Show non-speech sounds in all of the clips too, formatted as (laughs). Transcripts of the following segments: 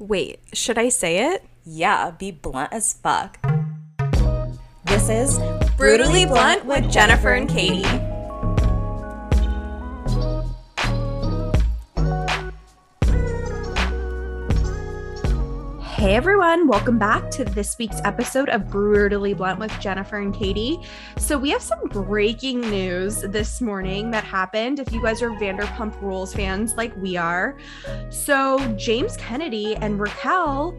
Wait, should I say it? Yeah, be blunt as fuck. This is Brutally Blunt with Jennifer and Katie. Hey everyone, welcome back to this week's episode of Brutally Blunt with Jennifer and Katie. So, we have some breaking news this morning that happened. If you guys are Vanderpump Rules fans like we are, so James Kennedy and Raquel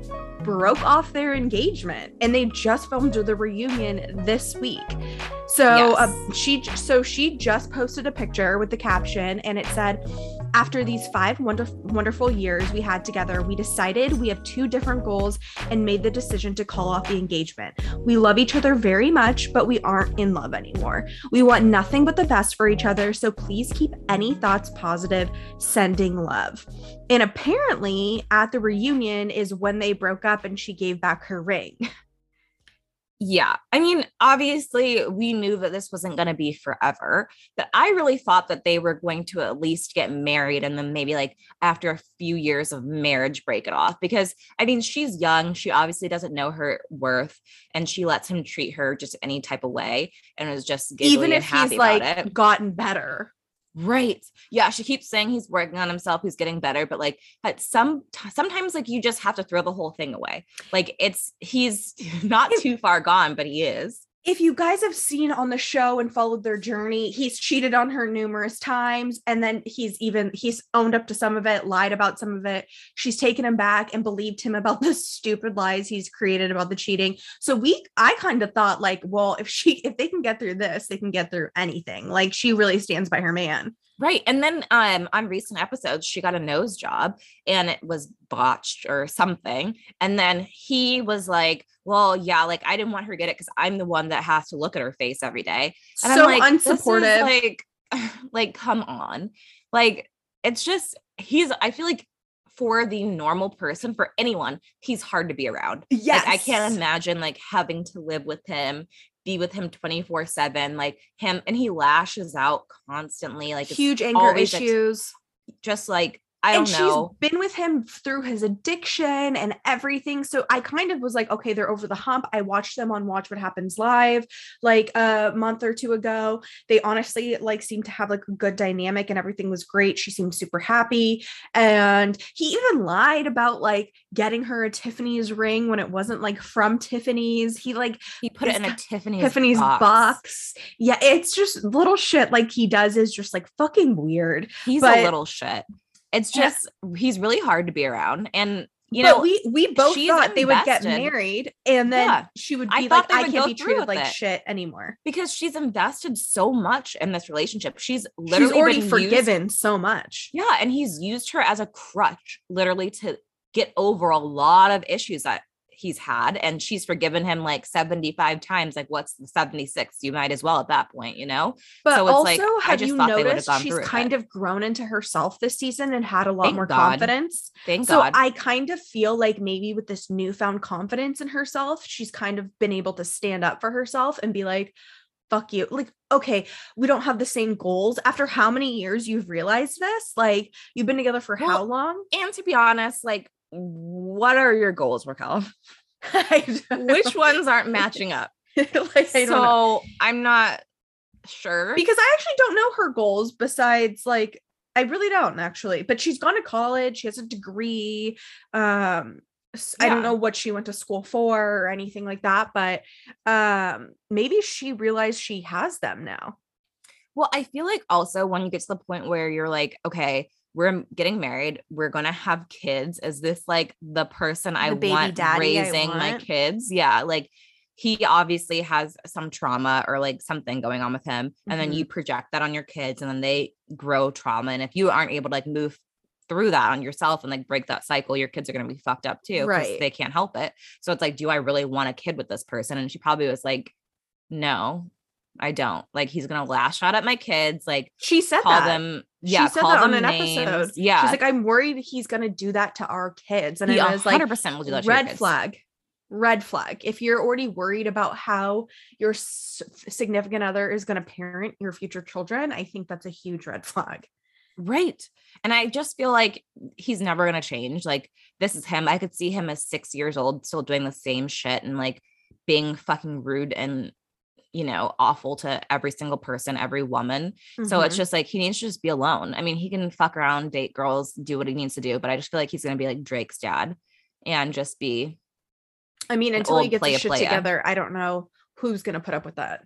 broke off their engagement and they just filmed the reunion this week. So Yes. uh, she so she just posted a picture with the caption and it said after these five wonderful wonderful years we had together, we decided we have two different goals and made the decision to call off the engagement. We love each other very much, but we aren't in love anymore. We want nothing but the best for each other, so please keep any thoughts positive, sending love. And apparently, at the reunion is when they broke up and she gave back her ring. (laughs) Yeah. I mean, obviously, we knew that this wasn't going to be forever, but I really thought that they were going to at least get married and then maybe like after a few years of marriage break it off because I mean, she's young. She obviously doesn't know her worth and she lets him treat her just any type of way and is just Even if he's like gotten better. Right. Yeah, she keeps saying he's working on himself, he's getting better, but like at some sometimes like you just have to throw the whole thing away. Like it's he's (laughs) not too far gone, but he is. If you guys have seen on the show and followed their journey, he's cheated on her numerous times and then he's even he's owned up to some of it, lied about some of it. She's taken him back and believed him about (laughs) the stupid lies he's created about the cheating. So we I kind of thought like, well, if she if they can get through this, they can get through anything. Like she really stands by her man. Right. And then um on recent episodes, she got a nose job and it was botched or something. And then he was like, Well, yeah, like I didn't want her to get it because I'm the one that has to look at her face every day. And so I'm like, unsupportive. like, (sighs) like, come on. Like, it's just he's I feel like for the normal person, for anyone, he's hard to be around. yes. Like I can't imagine like having to live with him, be with him 24-7, like him, and he lashes out constantly. Like huge anger ex- issues. just like I and know. she's been with him through his addiction and everything. So I kind of was like, okay, they're over the hump. I watched them on Watch What Happens Live like uh, a month or two ago. They honestly like seemed to have like a good dynamic and everything was great. She seemed super happy. And he even lied about like getting her a Tiffany's ring when it wasn't like from Tiffany's. He like He put it in a Tiffany's, Tiffany's box. Yeah, it's just little shit like he does is just like fucking weird. He's but- a little shit. It's Yeah. just he's really hard to be around. And you but know, we we both thought they would get married and then Yeah. she would be thought like i can't be through treated like it. shit anymore because she's invested so much in this relationship. She's literally she's already been used- forgiven so much Yeah, and he's used her as a crutch, literally to get over a lot of issues that he's had. And she's forgiven him like 75 times. Like, what's the 76? You might as well at that point, you know? but So it's also like, I have just you thought noticed gone she's kind it. of grown into herself this season and had a lot Thank more God. confidence Thank so God. i kind of feel like maybe with this newfound confidence in herself she's kind of been able to stand up for herself and be like fuck you like okay we don't have the same goals after how many years you've realized this like you've been together for how long and to be honest, like, what are your goals, Raquel? (laughs) Which ones aren't matching up? (laughs) like, I don't know. so I'm not sure. Because I actually don't know her goals besides like I really don't actually. But she's gone to college, she has a degree. Um s- I don't know what she went to school for or anything like that, but um maybe she realized she has them now. Well, I feel like also when you get to the point where you're like, okay, we're getting married, we're gonna have kids. Is this like the person I The baby want daddy I raising my kids? Yeah, like he obviously has some trauma or like something going on with him, and then you mm-hmm. project that on your kids, and then they grow trauma. And if you aren't able to like move through that on yourself and like break that cycle, your kids are gonna be fucked up too, Right. They can't help it. So it's like, do I really want a kid with this person? And she probably was like, no. I don't like he's gonna lash out at my kids, like She said call that. them She yeah said call that on an names. episode. yeah She's like, I'm worried he's gonna do that to our kids. And he I was like, 100% will do that red flag red flag if you're already worried about how your significant other is going to parent your future children i think that's a huge red flag Right. And I just feel like he's never going to change. Like, this is him. I could see him as six years old, still doing the same shit and like being fucking rude and, you know, awful to every single person, every woman. Mm-hmm. So it's mm-hmm. just like he needs to just be alone. I mean, he can fuck around, date girls, do what he needs to do, but I just feel like he's going to be like Drake's dad and just be. I mean, until he gets his shit together, I don't know who's going to put up with that.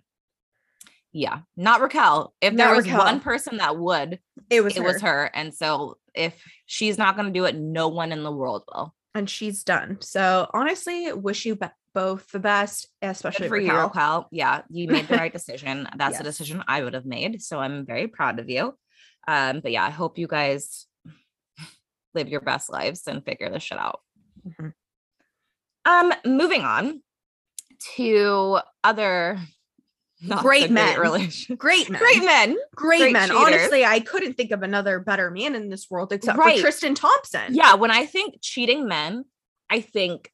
Yeah, not Raquel. If not there was Raquel. one person that would, it was it her. was her. And so if she's not going to do it, no one in the world will. And she's done. So honestly, wish you be- both the best, especially Good for Raquel. Yeah, you made the right decision. (laughs) That's yes. a decision I would have made. So I'm very proud of you. Um, but yeah, I hope you guys (laughs) live your best lives and figure this shit out. Mm-hmm. Um, moving on to other great men. Great, great men. Great men. Great, great men. Cheaters. Honestly, I couldn't think of another better man in this world except right. for Tristan Thompson. Yeah, when I think cheating men, I think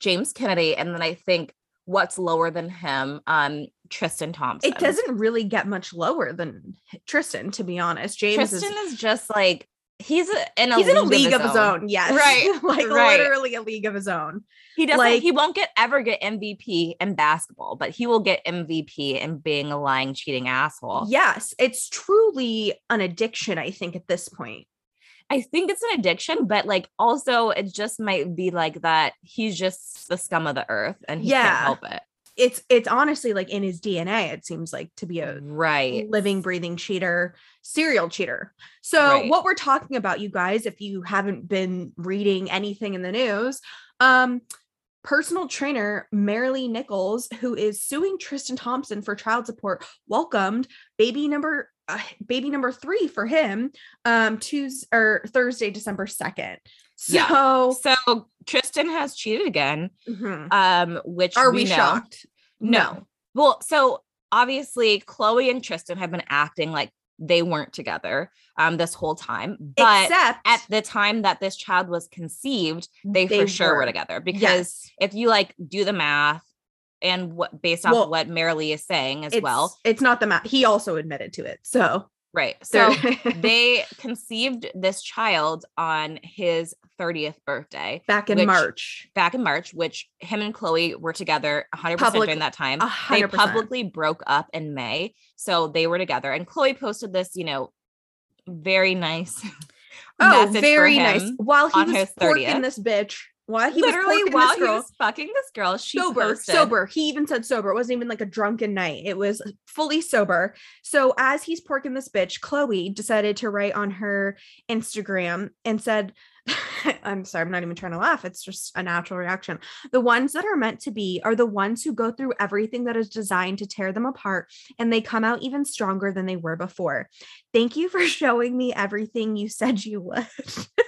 James Kennedy, and then I think what's lower than him, um, Tristan Thompson. It doesn't really get much lower than Tristan, to be honest. James Tristan is, is just like he's in a he's league in a league of his, of his own. own. Yes, right, (laughs) like right. literally a league of his own. He doesn't. Like, he won't get ever get MVP in basketball, but he will get MVP in being a lying, cheating asshole. Yes, it's truly an addiction. I think at this point. I think it's an addiction, but like also it just might be like that he's just the scum of the earth and he yeah. can't help it it's it's honestly like in his DNA. It seems like to be a right living, breathing cheater, serial cheater. So right. what we're talking about, you guys, if you haven't been reading anything in the news, um, personal trainer Maralee Nichols, who is suing Tristan Thompson for child support, welcomed baby number uh, baby number three for him um Tuesday or Thursday, December 2nd. So, yeah. so Tristan has cheated again. Mm-hmm. Um, which are we, we shocked? No. no. Well, so obviously khloe and Tristan have been acting like they weren't together um this whole time but Except at the time that this child was conceived they, they for sure were, were together because yes. if you like do the math and what based off well, what Maralee is saying as it's, well it's not the map. he also admitted to it so Right. So (laughs) they conceived this child on his 30th birthday. Back in which, March. Back in March, which him and Khloe were together 100% Public, during that time. 100%. They publicly broke up in May. So they were together. And Khloe posted this, you know, very nice. (laughs) Oh, very nice. While he was porking this bitch while he literally was while he was fucking this girl, she sober, posted. sober. He even said sober. It wasn't even like a drunken night. It was fully sober. So as he's porking this bitch, Khloe decided to write on her Instagram and said, (laughs) I'm sorry, I'm not even trying to laugh. It's just a natural reaction. The ones that are meant to be are the ones who go through everything that is designed to tear them apart and they come out even stronger than they were before. Thank you for (laughs) showing me everything you said you would. (laughs)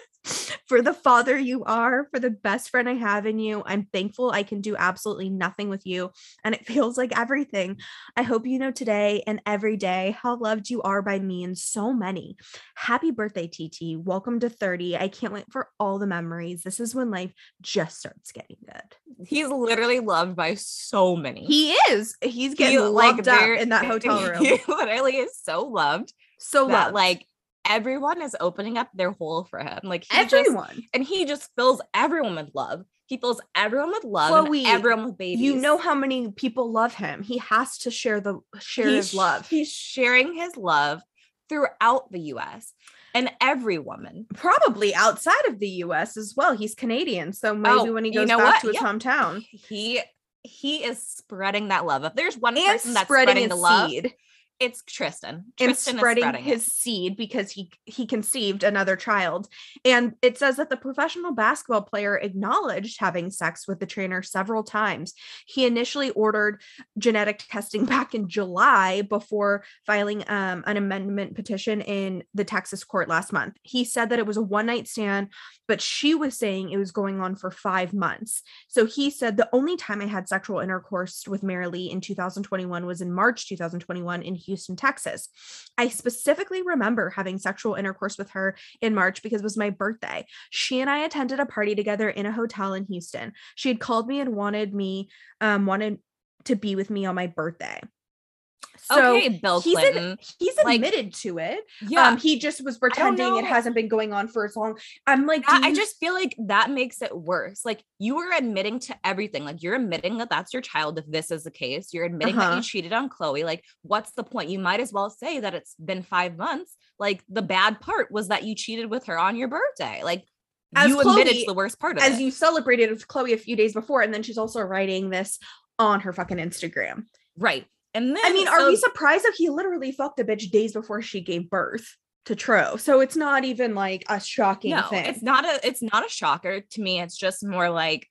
for the father you are, for the best friend I have in you. I'm thankful I can do absolutely nothing with you. And it feels like everything. I hope you know today and every day how loved you are by me and so many. Happy birthday, TT. Welcome to 30. I can't wait for all the memories. This is when life just starts getting good. He's literally loved by so many. He is. He's getting he, loved like, up in that (laughs) hotel room. He literally is so loved. So that, loved. like everyone is opening up their hole for him. Like everyone. Just, and he just fills everyone with love. He fills everyone with love Khloe, and everyone with babies. You know how many people love him. He has to share the share he's, his love. He's sharing his love throughout the US and every woman. Probably outside of the US as well. He's Canadian. So maybe oh, when he goes you know back what? to his yeah. hometown. He he is spreading that love. If there's one and person that's spreading, spreading the love, seed it's Tristan. Tristan and spreading, spreading his it. seed because he he conceived another child. And it says that the professional basketball player acknowledged having sex with the trainer several times. He initially ordered genetic testing (laughs) back in July before filing um, an amendment petition in the Texas court last month. He said that it was a one night stand, but she was saying it was going on for five months. So he said the only time I had sexual intercourse with Maralee in 2021 was in March 2021 in Houston, Texas. I specifically remember having sexual intercourse with her in March because it was my birthday. She and I attended a party together in a hotel in Houston. She had called me and wanted me, um, wanted to be with me on my birthday. So okay, Bill he's Clinton. in, he's Like, admitted to it. yeah. Um, he just was pretending it hasn't been going on for as long. I'm like, that- do I just feel like that makes it worse. Like you are admitting to everything. Like you're admitting that that's your child if this is the case. You're admitting that Uh-huh. you cheated on Khloe. Like what's the point? You might as well say that it's been 5 months. Like the bad part was that you cheated with her on your birthday. Like As you admitted Khloe- to the worst part of it. as it. you celebrated with Khloe a few days before, and then she's also writing this on her fucking Instagram. right. And then I mean, are we surprised if he literally fucked a bitch days before she gave birth to Tro? So it's not even like a shocking no, thing. it's not a it's not a shocker to me. It's just more like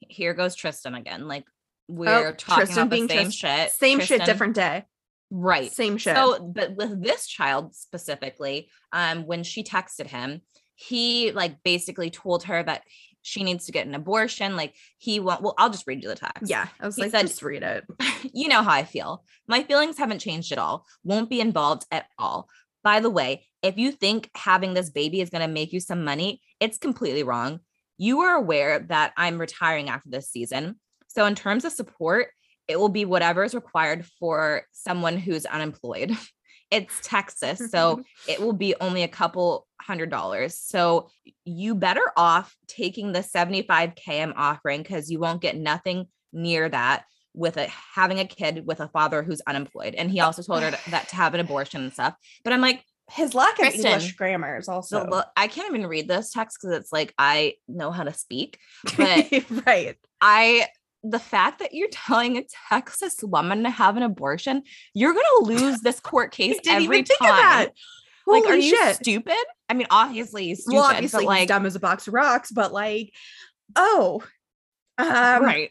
here goes Tristan again. Like we're talking Oh, Tristan about the being same Tris- shit. Same shit, different day. Right. Same shit. So, but with this child specifically, um, when she texted him, he like basically told her that she needs to get an abortion. Like he won't. Well, I'll just read you the text. yeah, I was He like, said- just read it. (laughs) you know how I feel. My feelings haven't changed at all. Won't be involved at all. By the way, if you think having this baby is going to make you some money, it's completely wrong. You are aware that I'm retiring after this season. So, in terms of support, it will be whatever is required for someone who's unemployed. (laughs) It's Texas, so mm-hmm. it will be only a couple hundred dollars. So you better off taking the 75k I'm offering because you won't get nothing near that with a having a kid with a father who's unemployed. And he also told her that to have an abortion and stuff. But I'm like, His lack of Kristen, English grammar is also so look, I can't even read this text because it's like I know how to speak. but- (laughs) right. I the fact that you're (laughs) telling a Texas woman to have an abortion, you're gonna lose this court (laughs) case Didn't every time. of that. Like, are Holy you shit. stupid? I mean, obviously he's stupid, well, obviously, but like, dumb as a box of rocks, but like, oh, um, right?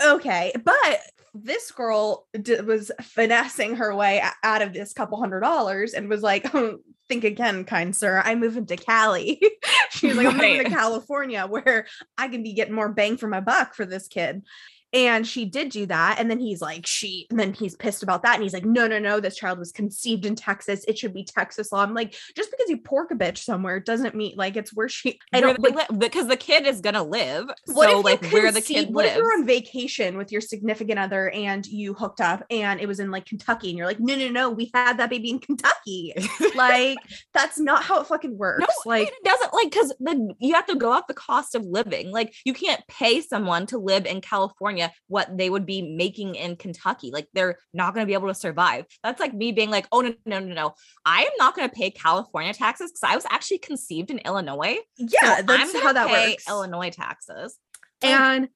okay. But this girl d- was finessing her way out of this couple hundred dollars and was like, "Oh, (laughs) think again, kind sir. I'm moving to Cali. (laughs) She's like, I'm moving to California where I can be getting more bang for my buck for this kid. And she did do that. And then he's like, she, and then he's pissed about that. And he's like, no, no, no, this child was conceived in Texas. It should be Texas law. I'm like, just because you pork a bitch somewhere doesn't mean like it's where she, (laughs) I don't like, li- because the kid is gonna live. what so if like you where the kid what lives. if you're on vacation with your significant other and you hooked up and it was in like Kentucky and you're like, no, no, no, we had that baby in Kentucky. (laughs) like that's not how it fucking works. No, like it doesn't like because the you have to go off the cost of living. Like you can't pay someone to live in California what they would be making in Kentucky. Like they're not going to be able to survive. That's like me being like, oh no, no, no, no. I am not going to pay California taxes because I was actually conceived in Illinois. yeah, So that's I'm how that pay works. Illinois taxes. and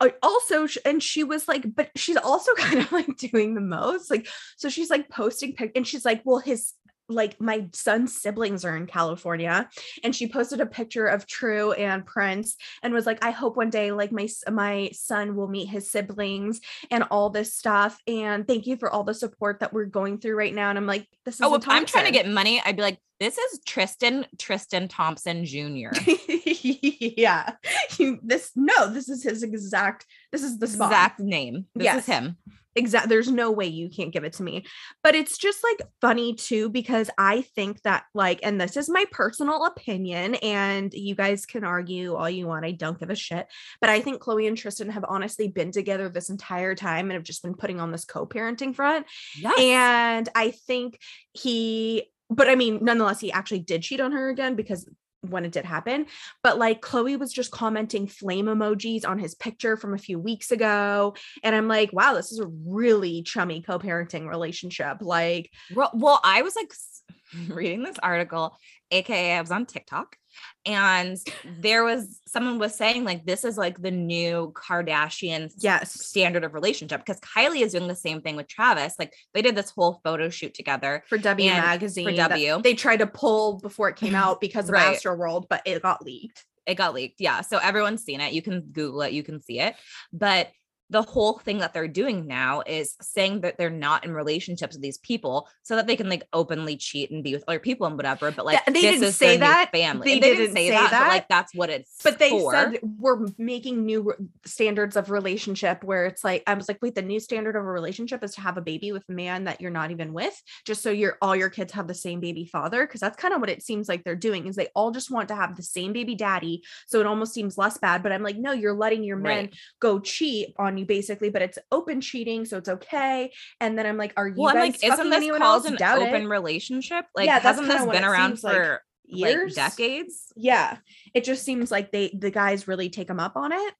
uh, also and she was like but she's also (laughs) kind of like doing the most like so she's like posting pic and she's like well his like my son's siblings are in California and she posted a picture of True and Prince and was like I hope one day like my my son will meet his siblings and all this stuff and thank you for all the support that we're going through right now. And I'm like this is Oh, if I'm trying to get money, I'd be like, this is Tristan Tristan Thompson Jr. (laughs) yeah you, this no this is his exact this is the spot exact name. This Yes. is him. exact there's no way you can't give it to me but it's just like funny too because i think that like and this is my personal opinion and you guys can argue all you want i don't give a shit but i think khloe and tristan have honestly been together this entire time and have just been putting on this co-parenting front Yes. and i think he but i mean nonetheless he actually did cheat on her again because when it did happen. But like khloe was just commenting flame emojis on his picture from a few weeks ago and i'm like wow this is a really chummy co-parenting relationship. Like Well, well, I was like (laughs) reading this article, aka I was on TikTok, and there was someone was saying like this is like the new Kardashian yes standard of relationship because Kylie is doing the same thing with Travis. Like they did this whole photo shoot together. for w magazine for W. they tried to pull before it came out (laughs) because of Right. astro world but it got leaked It got leaked. Yeah. So everyone's seen it. You can Google it, you can see it. But the whole thing that they're doing now is saying that they're not in relationships with these people so that they can like openly cheat and be with other people and whatever. But like Th- they didn't say that. family. They they didn't didn't say, that, that. but like that's what it's but they for. said we're making new standards of relationship where it's like i was like wait the new standard of a relationship is to have a baby with a man that you're not even with just so your all your kids have the same baby father because that's kind of what it seems like they're doing is they all just want to have the same baby daddy so it almost seems less bad but i'm like no you're letting your men Right. go cheat on Basically, but it's open cheating, so it's okay. And then I'm like, are you Well, guys like, isn't this anyone called an open it. relationship? Like, Yeah, hasn't this been around seems like. for Years, like decades? Yeah, it just seems like they the guys really take them up on it.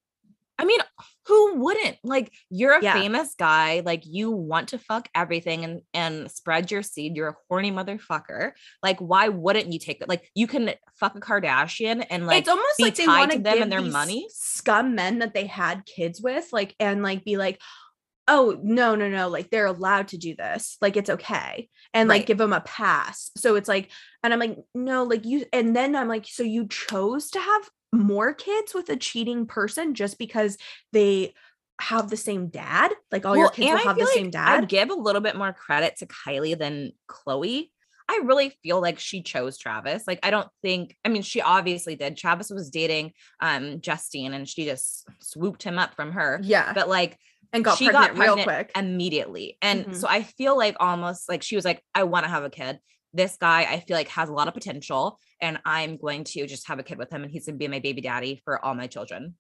I mean, who wouldn't? Like, you're a Yeah. famous guy. Like, you want to fuck everything and and spread your seed. You're a horny motherfucker. Like, why wouldn't you take it? Like, you can fuck a Kardashian and like it's almost like they want to them give and their these money. scum men that they had kids with, like, and like be like, oh no, no, no, like they're allowed to do this, like it's okay, and like Right. give them a pass. So it's like, and I'm like, no, like you, and then I'm like, so you chose to have more kids with a cheating person just because they have the same dad, like all your kids will I have the feel same like I dad. give a little bit more credit to Kylie than Khloe. I really feel like she chose Travis. Like I don't think I mean she obviously did. Travis was dating um Justine and she just swooped him up from her. yeah, But like and got she pregnant, got real quick. immediately. And Mhm. so I feel like almost like she was like I want to have a kid. This guy I feel like has a lot of potential and I'm going to just have a kid with him and he's going to be my baby daddy for all my children.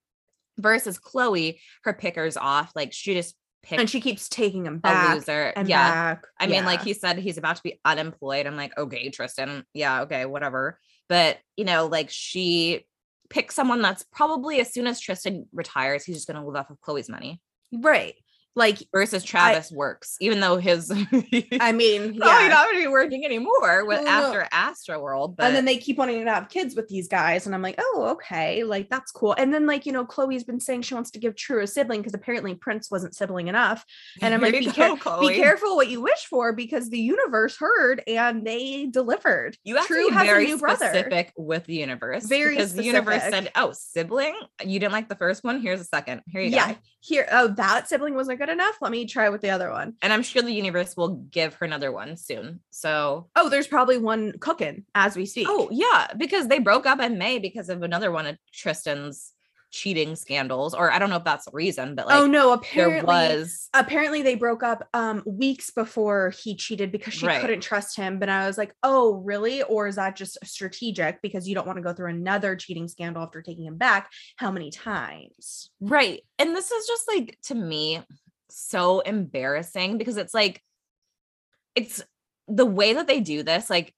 Versus Khloe, her pickers off like she just picked and she keeps taking him a back loser. and yeah. back. I mean, like he said he's about to be unemployed. I'm like, okay, Tristan. Yeah, okay, whatever. But you know, like she picks someone that's probably as soon as Tristan retires, he's just gonna live off of Khloe's money. Right, like Versus Travis works, even though his (laughs) I mean, probably yeah. not gonna be working anymore with no. after Astro World. But and then they keep wanting to have kids with these guys and i'm like oh okay like that's cool and then like you know khloe's been saying she wants to give true a sibling because apparently prince wasn't sibling enough and i'm Here like be, go, be careful what you wish for because the universe heard and they delivered You have true to be very new brother. specific with the universe. Very because the universe said, Oh, sibling? You didn't like the first one? Here's a second. Here you yeah go. here oh that sibling wasn't good enough let me try with the other one. And I'm sure the universe will give her another one soon. So Oh, there's probably one cooking as we speak Oh yeah, because they broke up in May because of another one of Tristan's cheating scandals, or I don't know if that's the reason, but like oh no apparently there was apparently they broke up um weeks before he cheated because she Right. couldn't trust him but i was like oh really or is that just strategic because you don't want to go through another cheating scandal after taking him back how many times right, and this is just like to me so embarrassing because it's like it's the way that they do this, like.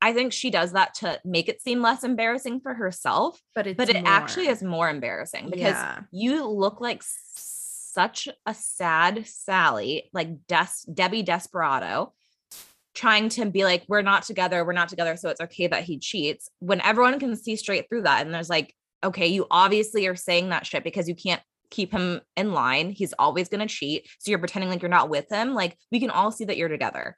I think she does that to make it seem less embarrassing for herself, but it's but it actually is more embarrassing because Yeah. you look like such a sad Sally, like Des- Debbie Desperado, trying to be like, we're not together, we're not together, so it's okay that he cheats. When everyone can see straight through that, and there's like, okay, you obviously are saying that shit because you can't keep him in line. He's always gonna cheat, so you're pretending like you're not with him. Like we can all see that you're together.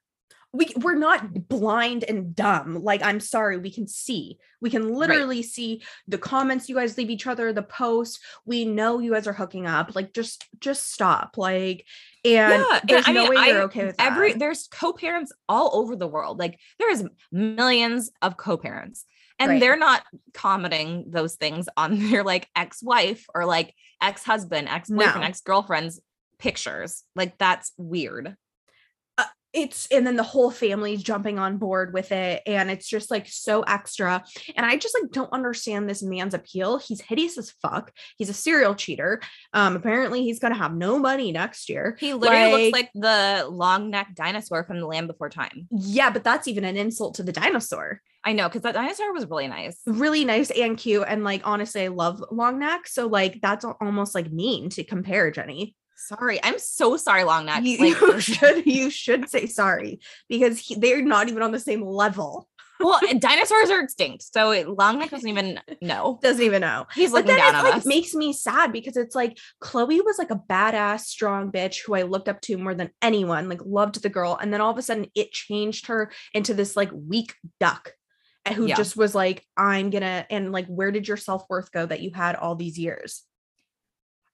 we we're not blind and dumb. Like i'm sorry we can see. We can literally see the comments you guys leave each other the posts. We know you guys are hooking up. Like just just stop. Like and Yeah, and there's I no mean, way you're I- okay with that. every there's co-parents all over the world. Like there's millions of co-parents and Right. they're not commenting those things on (laughs) their like ex-wife or like ex-husband ex-boyfriend No. ex-girlfriend's pictures. Like that's weird. It's and then the whole family's jumping on board with it and it's just like so extra. And i just like don't understand this man's appeal. He's hideous as fuck. He's a serial cheater. Um apparently he's gonna have no money next year. He literally looks Like- like the long-necked dinosaur from the land before time. Yeah but that's even an insult to the dinosaur i know because that dinosaur was really nice. Really nice and cute and like honestly i love long neck so like that's almost like mean to compare jenny. Sorry i'm so sorry long neck you, (laughs) like you should you should say sorry because he, they're not even on the same level. Well (laughs) dinosaurs are extinct so it, long neck doesn't even know. (laughs) Doesn't even know. He's looking down it on like us. makes me sad because it's like Khloe was like a badass, strong bitch who I looked up to more than anyone, like loved the girl. And then all of a sudden it changed her into this like weak duck who Yeah. just was like, I'm gonna, and like, where did your self worth go that you had all these years?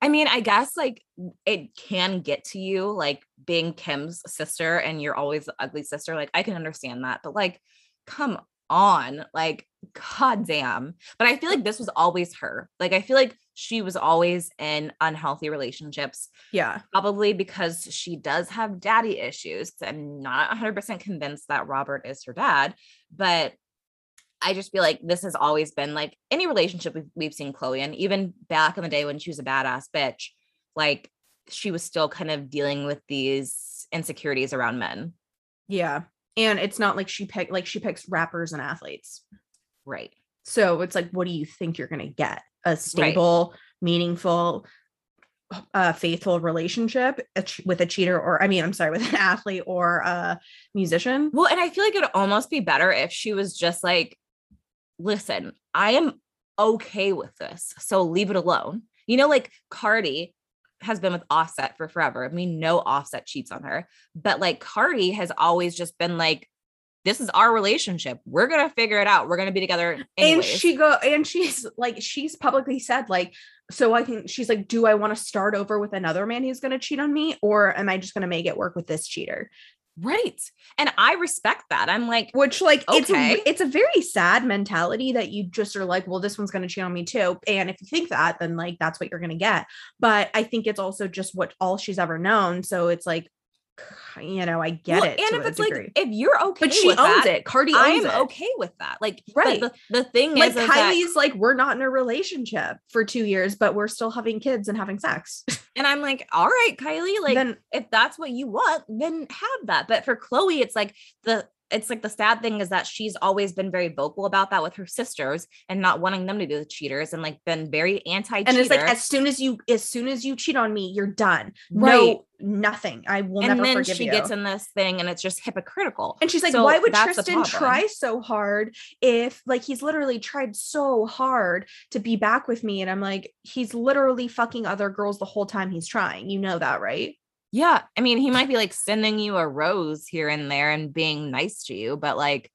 I mean, I guess like it can get to you, like being Kim's sister and you're always the ugly sister. Like I can understand that, but like, come on, like, goddamn. But I feel like this was always her. Like, I feel like she was always in unhealthy relationships, Yeah. probably because she does have daddy issues. I'm not 100% convinced that Robert is her dad, but I just feel like this has always been like any relationship we've, we've seen Khloe in, even back in the day when she was a badass bitch. Like she was still kind of dealing with these insecurities around men. Yeah. And it's not like she pick like she picks rappers and athletes. Right. So it's like, what do you think you're gonna get? A stable, meaningful, uh, faithful relationship with a cheater, or I mean, I'm sorry, (laughs) with an athlete or a musician. Well, and I feel like it'd almost be better if she was just like, listen, I am okay with this. So leave it alone. You know, like Cardi has been with Offset for forever. I mean, no Offset cheats on her, but like Cardi has always just been like, this is our relationship. We're gonna figure it out. We're gonna be together. Anyways. And she go and she's like, she's publicly said, like, so I think she's like, do I want to start over with another man who's gonna cheat on me, or am I just gonna make it work with this cheater? Right. And I respect that. I'm like, Which like it's Okay. a, it's a very sad mentality that you just are like, well, this one's gonna cheat on me too. And if you think that, then like that's what you're gonna get. But I think it's also just what all she's ever known. So it's like, you know, I get well, it. and if it's degree. like, if you're okay, but she with owns that, it. Cardi I'm okay with that. Like, Right. The, the thing like is, Kylie's like, we're not in a relationship for two years, but we're still having kids and having sex. (laughs) and I'm like, all right, Kylie, like, then if that's what you want, then have that. But for Khloe, it's like the it's like the sad thing is that she's always been very vocal about that with her sisters and not wanting them to be the cheaters and like been very anti-cheater. and it's like as soon as you as soon as you cheat on me, you're done. Right. No, nothing. I will and never then forgive she you. gets in this thing and it's just hypocritical. and she's like, So why would Tristan try so hard if like he's literally tried so hard to be back with me? And I'm like, he's literally fucking other girls the whole time he's trying. You know that, right? Yeah. I mean, he might be like sending you a rose here and there and being nice to you, but like,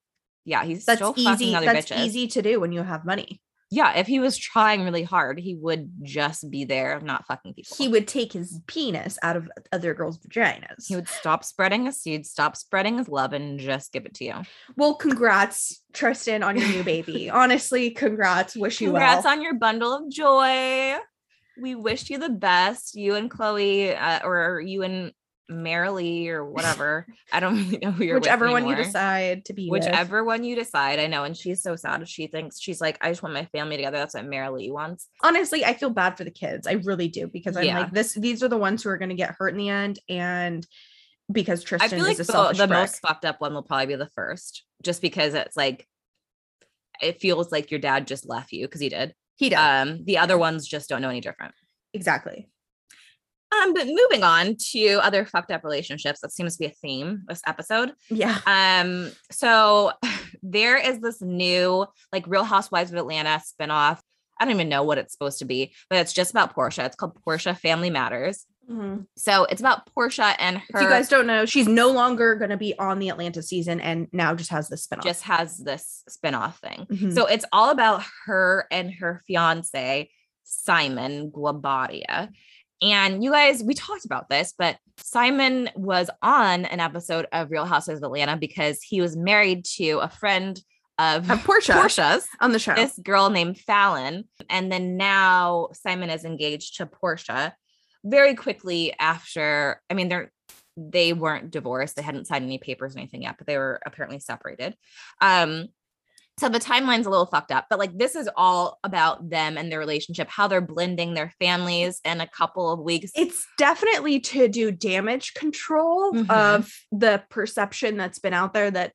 yeah, he's That's still easy. fucking other That's bitches. easy to do when you have money. Yeah, if he was trying really hard, he would just be there, not fucking people. He would take his penis out of other girls' vaginas. he would stop spreading his seed, stop spreading his love, and just give it to you. Well, congrats, Tristan, on your new baby. (laughs) Honestly, congrats. Wish you Congrats well. on your bundle of joy. We wish you the best, you and Khloe, uh, or you and Maralee, or whatever. I don't (laughs) really know who you're with Whichever one you decide to be with. Whichever one you decide, I know. And she's so sad. She thinks she's like, I just want my family together. That's what Maralee wants. Honestly, I feel bad for the kids. I really do because I'm Yeah. like this. These are the ones who are going to get hurt in the end, and because I Tristan feel like is the, the most fucked up one will probably be the first, just because it's like it feels like your dad just left you because he did. He does Um, the other ones just don't know any different. exactly. Um, but moving on to other fucked up relationships, that seems to be a theme this episode. Yeah, Um, so (laughs) there is this new like Real Housewives of Atlanta spinoff. I don't even know what it's supposed to be, but it's just about Porsha. It's called Porsha Family Matters. Mhm. So it's about Porsha and her if you guys don't know, she's no longer going to be on the Atlanta season, and now just has this spinoff. just has this spinoff thing. Mhm. So it's all about her and her fiance, Simon Guobadia. And you guys, we talked about this, but Simon was on an episode of Real Housewives of Atlanta because he was married to a friend of Of Porsha Porsha's, on the show. this girl named Falynn. And then now Simon is engaged to Porsha very quickly after, I mean, they're they weren't divorced. They hadn't signed any papers or anything yet, but they were apparently separated. Um, so the timeline's a little fucked up, but like this is all about them and their relationship, how they're blending their families in a couple of weeks. it's definitely to do damage control Mhm. of the perception that's been out there that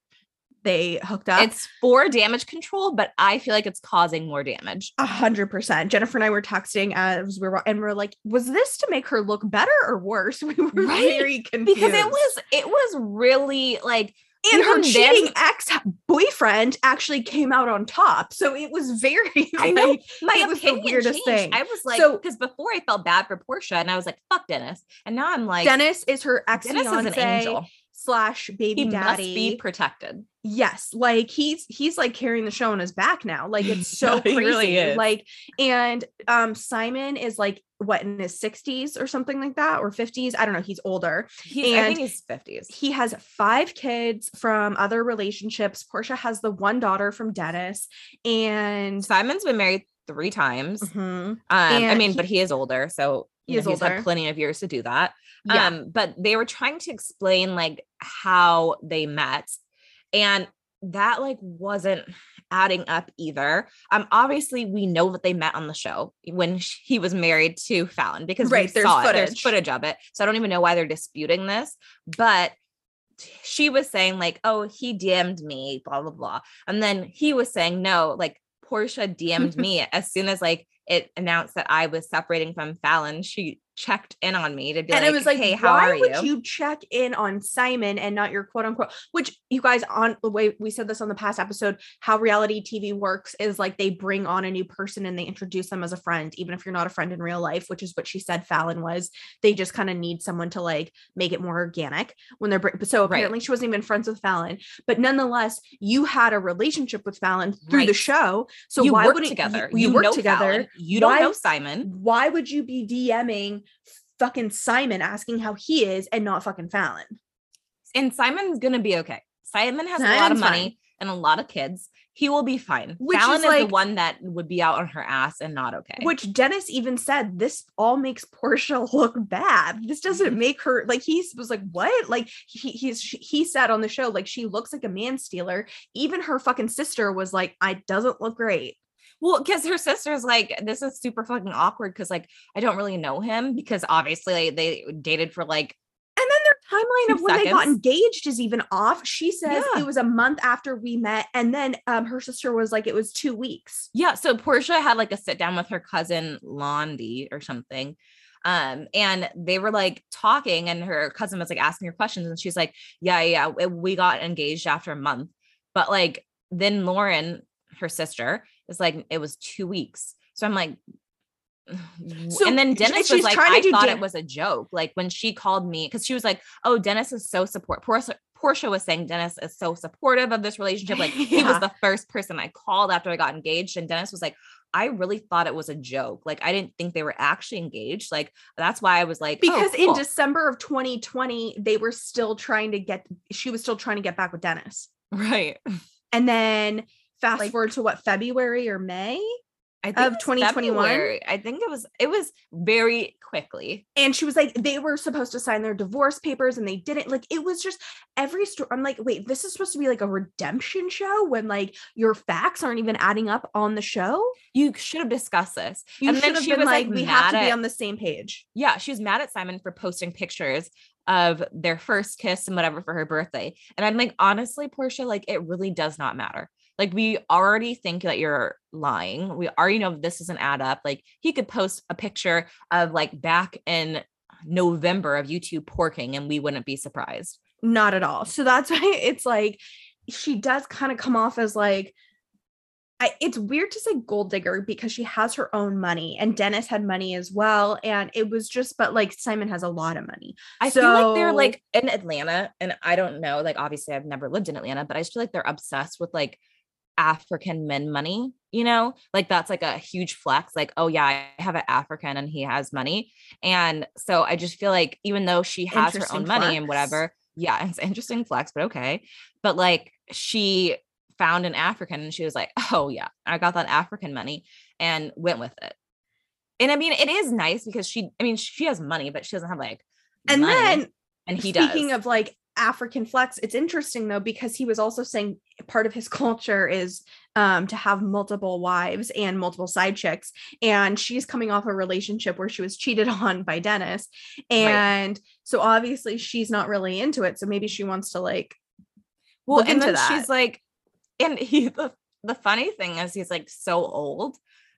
they hooked up. It's for damage control, but I feel like it's causing more damage. A hundred percent. Jennifer and I were texting as we were, and we're like, "Was this to make her look better or worse?" (laughs) We were Right, very confused Because it was it was really like and her cheating then- ex boyfriend actually came out on top. So it was very. (laughs) I know. like, my it was the opinion weirdest changed. thing. I was like, So- because before I felt bad for Porsha, and I was like, "Fuck Dennis," and now I'm like, Dennis is her ex Dennis is an angel. Slash baby He daddy. must be protected. yes like he's he's like carrying the show on his back now like (laughs) it's so crazy really like and um simon is like what in his 60s or something like that or 50s i don't know he's older He's, I think he's fifties. he has five kids from other relationships porsha has the one daughter from dennis and Simon's been married three times. Mhm. Um, I mean, he- but he is older, so He know, he's older. had plenty of years to do that. Yeah Um, but they were trying to explain like how they met, and that like wasn't adding up either. Um, obviously, we know that they met on the show when sh- he was married to Falynn because Right, we there's saw it. There's footage. footage of it. So I don't even know why they're disputing this, but she was saying like, "Oh, he DM'd me," blah blah blah, and then he was saying, "No, like Porsha DM'd (laughs) me as soon as like it announced that I was separating from Falynn. She checked in on me to be and like, it was like, "Hey, how why are would you?" you check in on Simon and not your quote unquote? Which you guys on the way we said this on the past episode, how reality TV works is like they bring on a new person and they introduce them as a friend, even if you're not a friend in real life, which is what she said Falynn was. They just kind of need someone to like make it more organic when they're so Right. apparently she wasn't even friends with Falynn, but nonetheless, you had a relationship with Falynn through the show. So you why work wouldn't together. You, you, work know together. Falynn. You don't Why- know Simon. Why would you be DMing fucking Simon asking how he is and not fucking Falynn? And Simon's gonna be okay. Simon has a lot of money fine. and a lot of kids. He will be fine. Which Falynn is is, the one that would be out on her ass and not okay. Which Dennis even said, this all makes Porsha (laughs) look bad. This doesn't Mm-hmm. make her like he was like, what? Like he he's he said on the show, like she looks like a man stealer. Even her fucking sister was like, I doesn't look great. Well, because her sister's like, this is super fucking awkward because like I don't really know him because obviously like, they dated for like And then their timeline of when they got engaged is even off. She says Yeah. it was a month after we met, and then um her sister was like, it was two weeks. yeah. So Porsha had like a sit down with her cousin Londi or something. Um, and they were like talking, and her cousin was like asking her questions, and she's like, Yeah, yeah, we got engaged after a month. But like then Lauren, her sister, is like, it was two weeks. So I'm like, (sighs) So and then Dennis was like, I thought it was a joke. Like when she called me, because she was like, Oh, Dennis is so support. Porsha, Porsha was saying Dennis is so supportive of this relationship. Like he was (laughs) the first person I called after I got engaged. And Dennis was like, I really thought it was a joke. Like I didn't think they were actually engaged. Like that's why I was like, oh, because in. December of 2020, they were still trying to get she was still trying to get back with Dennis. right. (laughs) And then fast Like- forward to what February or May? I think Of it was 2021? February. I think it was it was very quickly. And she was like, they were supposed to sign their divorce papers and they didn't. Like, it was just every story. I'm like, wait, this is supposed to be like a redemption show when like your facts aren't even adding up on the show. You should have discussed this. You and then she been was like, like, we have to mad be on the same page. yeah, she was mad at Simon for posting pictures of their first kiss and whatever for her birthday. And I'm like, honestly, Porsha, like it really does not matter. Like we already think that you're lying. We already know this doesn't add up. Like he could post a picture of like back in November of you two porking and we wouldn't be surprised. Not at all. So that's (laughs) why it's like she does kind of come off as like I, it's weird to say gold digger because she has her own money and Dennis had money as well. And it was just, but like Simon has a lot of money. I feel like they're like in Atlanta, and I don't know. Like, obviously, I've never lived in Atlanta, but I just feel like they're obsessed with like African men money. You know, like that's like a huge flex. Like, oh yeah, I have an African and he has money, and so I just feel like even though she has her own money and whatever, yeah, (laughs) it's interesting flex, but okay. But like she found an African and she was like, oh yeah, I got that African money and went with it. And I mean, it is nice because she, I mean, she has money, but she doesn't have like And money, then and he does speaking does. of like African flex, it's interesting though because he was also saying part of his (laughs) culture is um to have multiple wives and multiple side chicks, and she's coming off a relationship where she was cheated (laughs) on by Dennis, and so obviously she's not really into it. So maybe she wants to like well, and into then that. she's like, and he the, the funny thing is he's like so old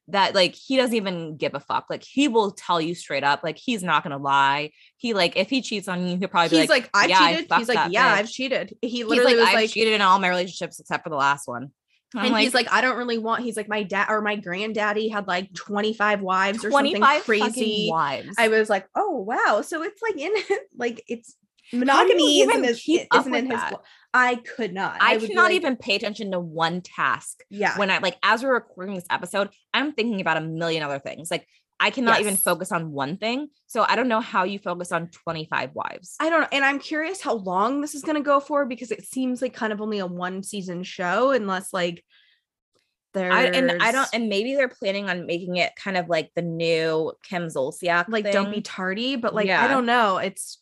that like he doesn't even give a fuck. Like he will tell you straight up, like he's not gonna lie. He like if he cheats on you, he'll probably he's be like, like, I've "Yeah, I cheated. he's like, yeah, bitch." I've cheated. He He's literally like, was I've like, cheated in all my relationships except for the last one. I'm and like, he's like, I don't really want. He's like, my dad or my granddaddy had like 25 wives or something 25 crazy. wives. I was like, oh wow. So it's like in (laughs) like it's How do you monogamy isn't, even his, isn't in his. I could not. I, be cannot like, even pay attention to one task Yeah. when I like as we're recording this episode, I'm thinking about a million other things. Like I cannot even focus on one thing. So I don't know how you focus on 25 wives. I don't know. And I'm curious how long this is going to go for because it seems like kind of only a one season show, unless like there's I, and I don't, and maybe they're planning on making it kind of like the new Kim Zolciak, like don't be tardy, but like I don't know. It's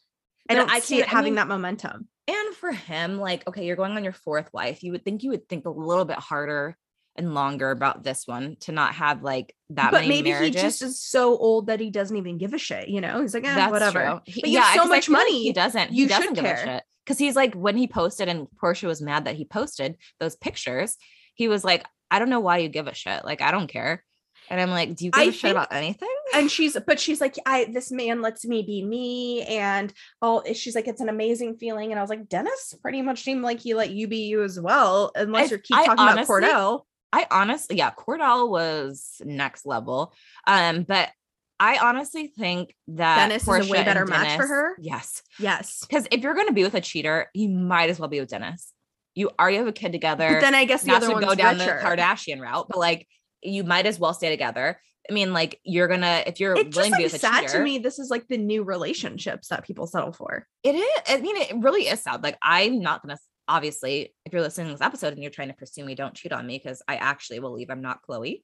I don't I see it I having mean- that momentum. And for him, like, okay, you're going on your fourth wife. You would think you would think a little bit harder and longer about this one to not have like that but many maybe marriages. he just is so old that he doesn't even give a shit. You know, he's like, eh, That's whatever. He- But have so much feel like money, he doesn't. you he doesn't give a care. shit. Because he's like, when he posted and Porsha was mad that he posted those pictures, he was like, I don't know why you give a shit. Like, I don't care. And I'm like, do you give I a shit about anything? and she's but she's like i this man lets me be me and all she's like it's an amazing feeling and i was like dennis pretty much seemed like he let you be you as well unless I- you keep I talking honestly- about cordell I honestly, yeah, Cordell was next level. Um, but I honestly think that Dennis is a way better and match for her? Yes. yes Because if you're gonna be with a cheater, you might as well be with Dennis. You already have a kid together. but then i guess the not other to one's go down richer. the Kardashian route, but like you might as well stay together. I mean, like you're gonna if you're it's willing just to be like sad cheater, to me this is like the new relationships that people settle for it is. I mean, it really is sad. Like I'm not gonna obviously if you're listening to this episode and you're trying to pursue me, don't cheat on me because I actually will leave. I'm not Khloe.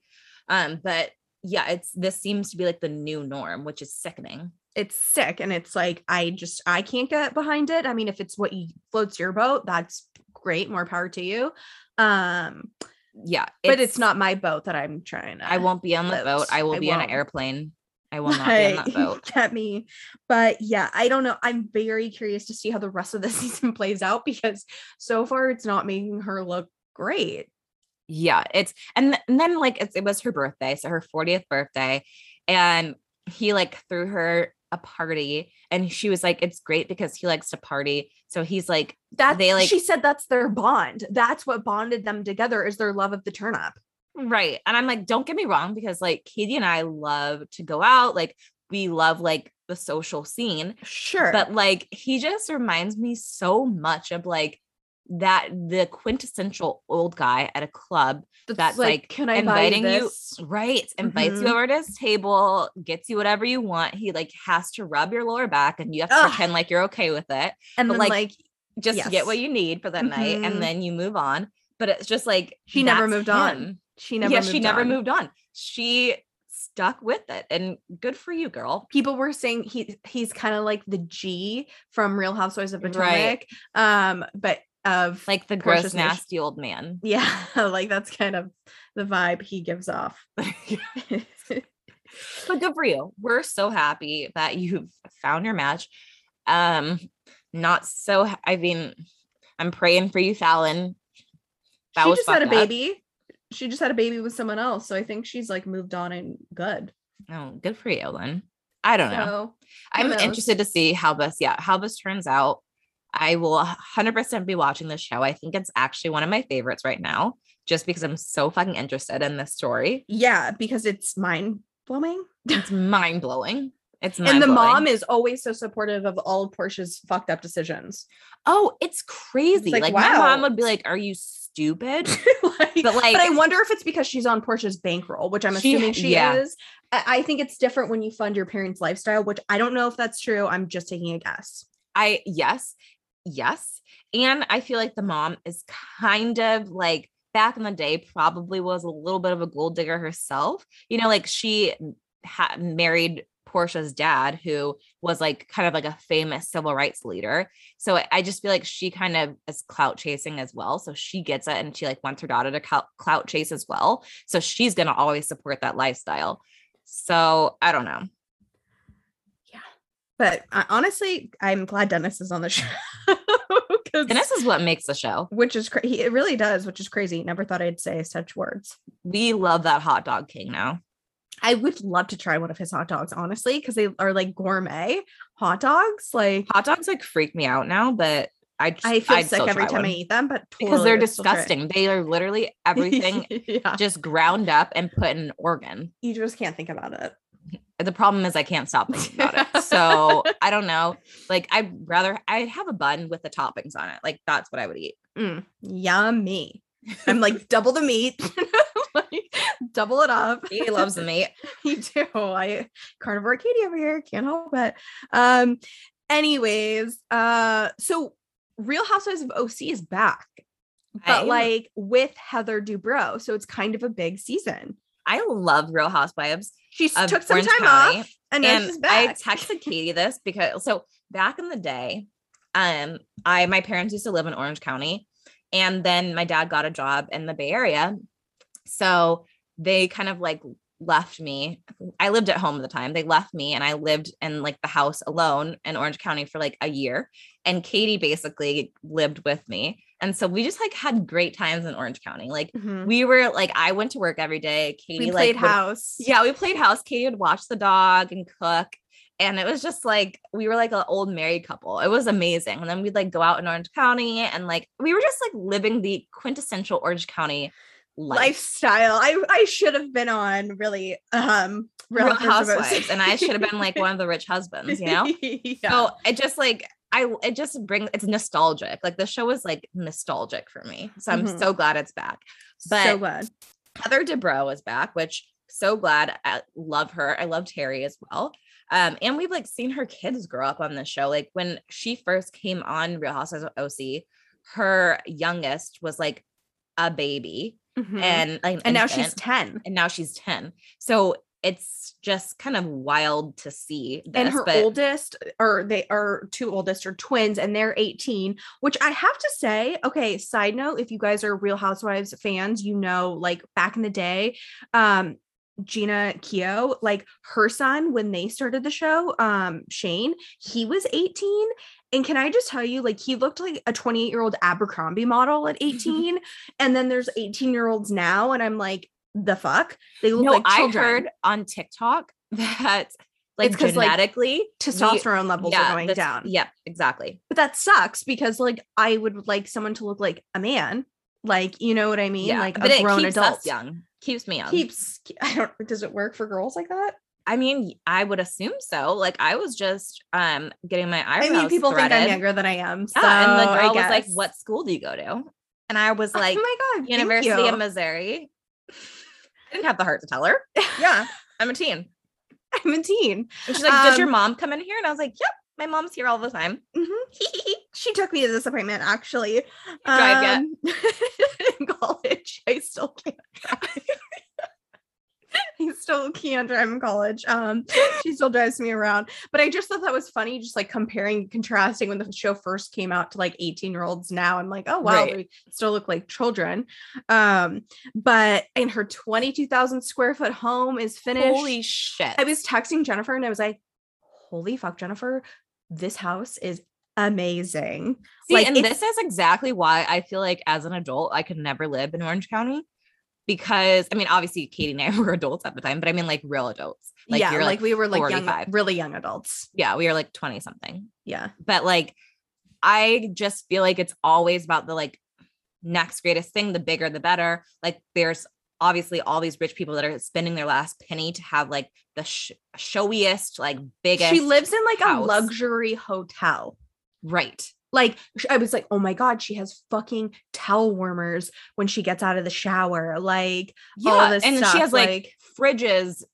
Um, but yeah, it's this seems to be like the new norm, which is sickening. it's sick and it's like i just i can't get behind it i mean if it's what you floats your boat that's great more power to you um Yeah, but it's not my boat that i'm trying to I won't be on the float. boat. I will I be on an airplane. I will not be on that boat. (laughs) Get me. But yeah, I don't know. I'm very curious to see how the rest of the (laughs) season plays out because so far it's not making her look great. yeah it's and, th- and then like it's, it was her birthday so her 40th birthday and he like threw her a party and she was like it's great because he likes to party so he's like That They, like- she said that's their bond. That's what bonded them together is their love of the turn up. right and i'm like don't get me wrong because like katie and i love to go out like we love like the social scene Sure. but like he just reminds me so much of like that the quintessential old guy at a club that's, like, can I inviting you- this? Right. Invites you Mhm. over to his table, gets you whatever you want. He like has to rub your lower back and you have to Ugh. pretend like you're okay with it And but, then like, like, just to get what you need for that night. Mhm. And then you move on. But it's just like She never that's moved on. she never yeah, she never moved on. She stuck with it. And good for you, girl. People were saying he he's kind of like the G from Real Housewives of Right. Potomac. Um, but of Like the gross, nasty old man. yeah, (laughs) like that's kind of the vibe he gives off. (laughs) (laughs) but good for you. We're so happy that you've found your match. Um, not so. I mean, I'm praying for you, Falynn. That she just had a fucked up. baby. She just had a baby with someone else, so I think she's like moved on and good. Oh, good for you, then. I don't know. I'm knows? interested to see how this, yeah, how this turns out. I will 100% be watching this show. I think it's actually one of my favorites right now, just because I'm so fucking interested in this story. yeah, because it's mind blowing. It's mind blowing. It's And the mom is always so supportive of all of Porsha's fucked up decisions. Oh, it's crazy. like, like, my mom would be like, "Are you stupid?" (laughs) like, But, like- but I wonder if it's because she's on Porsha's bankroll, which I'm She- assuming she yeah. is. I, I think it's different when you fund your parents' lifestyle, which I don't know if that's true. I'm just taking a guess. I yes, yes. And I feel like the mom is kind of like back in the day, probably was a little bit of a gold digger herself. You know, like she had married Porsha's dad, who was like kind of like a famous civil rights leader. So I- just feel like she kind of is clout chasing as well. So she gets it and she like wants her daughter to clout chase as well. So she's going to always support that lifestyle. So I don't know. But uh, honestly, I'm glad Dennis is on the (laughs) show. And this is what makes the show. which is crazy. It really does, which is crazy. Never thought I'd say such words. We love that hot dog king now. I would love to try one of his hot dogs, honestly, because they are like gourmet hot dogs. Like hot dogs like freak me out now, but I just, I feel I'd sick every time I eat them, but because they're would still try it. disgusting. They are literally (laughs) everything yeah, just ground up and put in an organ. you just can't think about it. The problem is I can't stop thinking about it. (laughs) So (laughs) I don't know. Like I'd rather I'd have a bun with the toppings on it. Like that's what I would eat. Mm, yummy. I'm (laughs) like double the meat, (laughs) like, double it up. He loves the meat. Me do. I carnivore Katie over here. Can't help it. Um, anyways, uh, so Real Housewives of OC is back, but I- like with Heather Dubrow. So it's kind of a big season. I love Real Housewives. She took some Orange time County, off and now and she's back. I (laughs) texted Katie this because so back in the day, um, I my parents used to live in Orange County, and then my dad got a job in the Bay Area, So they kind of like left me. I lived at home at the time. They left me and I lived in like the house alone in Orange County for like a year. And Katie basically lived with me. And so we just like had great times in Orange County. Like Mhm. we were like, I went to work every day. Katie we played like would- house. yeah, we played house. Katie would watch the dog and cook. And it was just like we were like an old married couple. It was amazing. And then we'd like go out in Orange County and like we were just like living the quintessential Orange County life. lifestyle. I I should have been on really um Real Housewives housewives. and I should have been like one of the rich (laughs) husbands, you know? yeah. So it just like I it just brings it's nostalgic. Like the show is like nostalgic for me. So I'm Mhm. so glad it's back. But so good. Heather Dubrow is back, which so glad. I love her. I love Terry as well. Um, and we've like seen her kids grow up on the show. Like when she first came on Real Housewives of OC, her youngest was like a baby, Mhm. and like an and now she's 10. and now she's 10. So it's just kind of wild to see this. and her but oldest or they are two oldest are twins and they're 18 which i have to say okay side note if you guys are real housewives fans you know like back in the day um Jeana Keough, like her son, when they started the show, um, Shane, he was 18. And can I just tell you, like, he looked like a 28 year old Abercrombie model at (laughs) 18. and then there's 18 year olds now. And I'm like, the fuck? They look no, like I heard on TikTok (laughs) that like 'cause, like, genetically we- testosterone levels are going down. Yep, exactly. but that sucks because like I would like someone to look like a man, like you know what I mean, yeah, like but a grown adult. young. Keeps me young. Keeps I don't does it work for girls like that? I mean, I would assume so. Like I was just um getting my eyebrows. I mean, people threaded. think I'm younger than I am. So Yeah, and the I girl was like, "What school do you go to?" And I was like, oh my god, "University of Missouri." I didn't have the heart to tell her. Yeah, I'm a teen. (laughs) I'm a teen. And she's like, "Does your Um, mom come in here?" And I was like, "Yep, my mom's here all the time." Mhm. (laughs) she took me to this appointment actually. drive yet? Um, (laughs) in college, I still can't (laughs) I still can't drive in college. Um, she still drives me around. But I just thought that was funny, just like comparing, contrasting when the show first came out to like 18 year olds now. I'm like, oh wow, Right. they still look like children. Um, but in her 22,000 square foot home is finished. Holy shit! I was texting Jennifer and I was like, holy fuck, Jennifer, this house is amazing. See, like, and this is exactly why I feel like as an adult, I could never live in Orange County. Because I mean, obviously Katie and I (laughs) were adults at the time, but I mean like real adults. Like yeah, you're like, we were like young, 45. really young adults. yeah, we were like 20 something. Yeah. But like I just feel like it's always about the like next greatest thing, the bigger the better. Like there's obviously all these rich people that are spending their last penny to have like the sh- showiest, like biggest. She lives in like a luxury hotel. right. Like I was like, oh my god, she has fucking towel warmers when she gets out of the shower. Like all Yeah, this and stuff, she has like, like, fridges,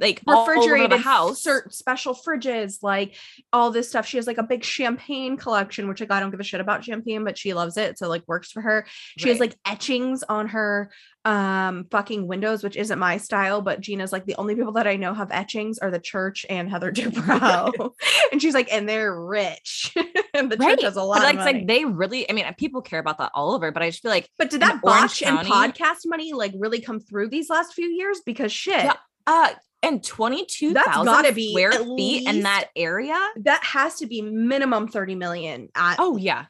like all over refrigerated the house. cert- special fridges, like all this stuff. She has like a big champagne collection, which like I don't give a shit about champagne, but she loves it, so like works for her. She has like etchings on her um fucking windows, which isn't my style, but Gina's like the only people that I know have etchings are the church and Heather (laughs) Dubrow. (laughs) and she's like, and they're rich. (laughs) and the Right. church has a lot But like, of money. like they really, I mean, people care about that all over, but I just feel like, but did that botch and podcast money like really come through these last few years? Because shit, Yeah, uh, and 22,000 That's gotta be square feet in that area. that has to be minimum 30 million at, Oh, yeah.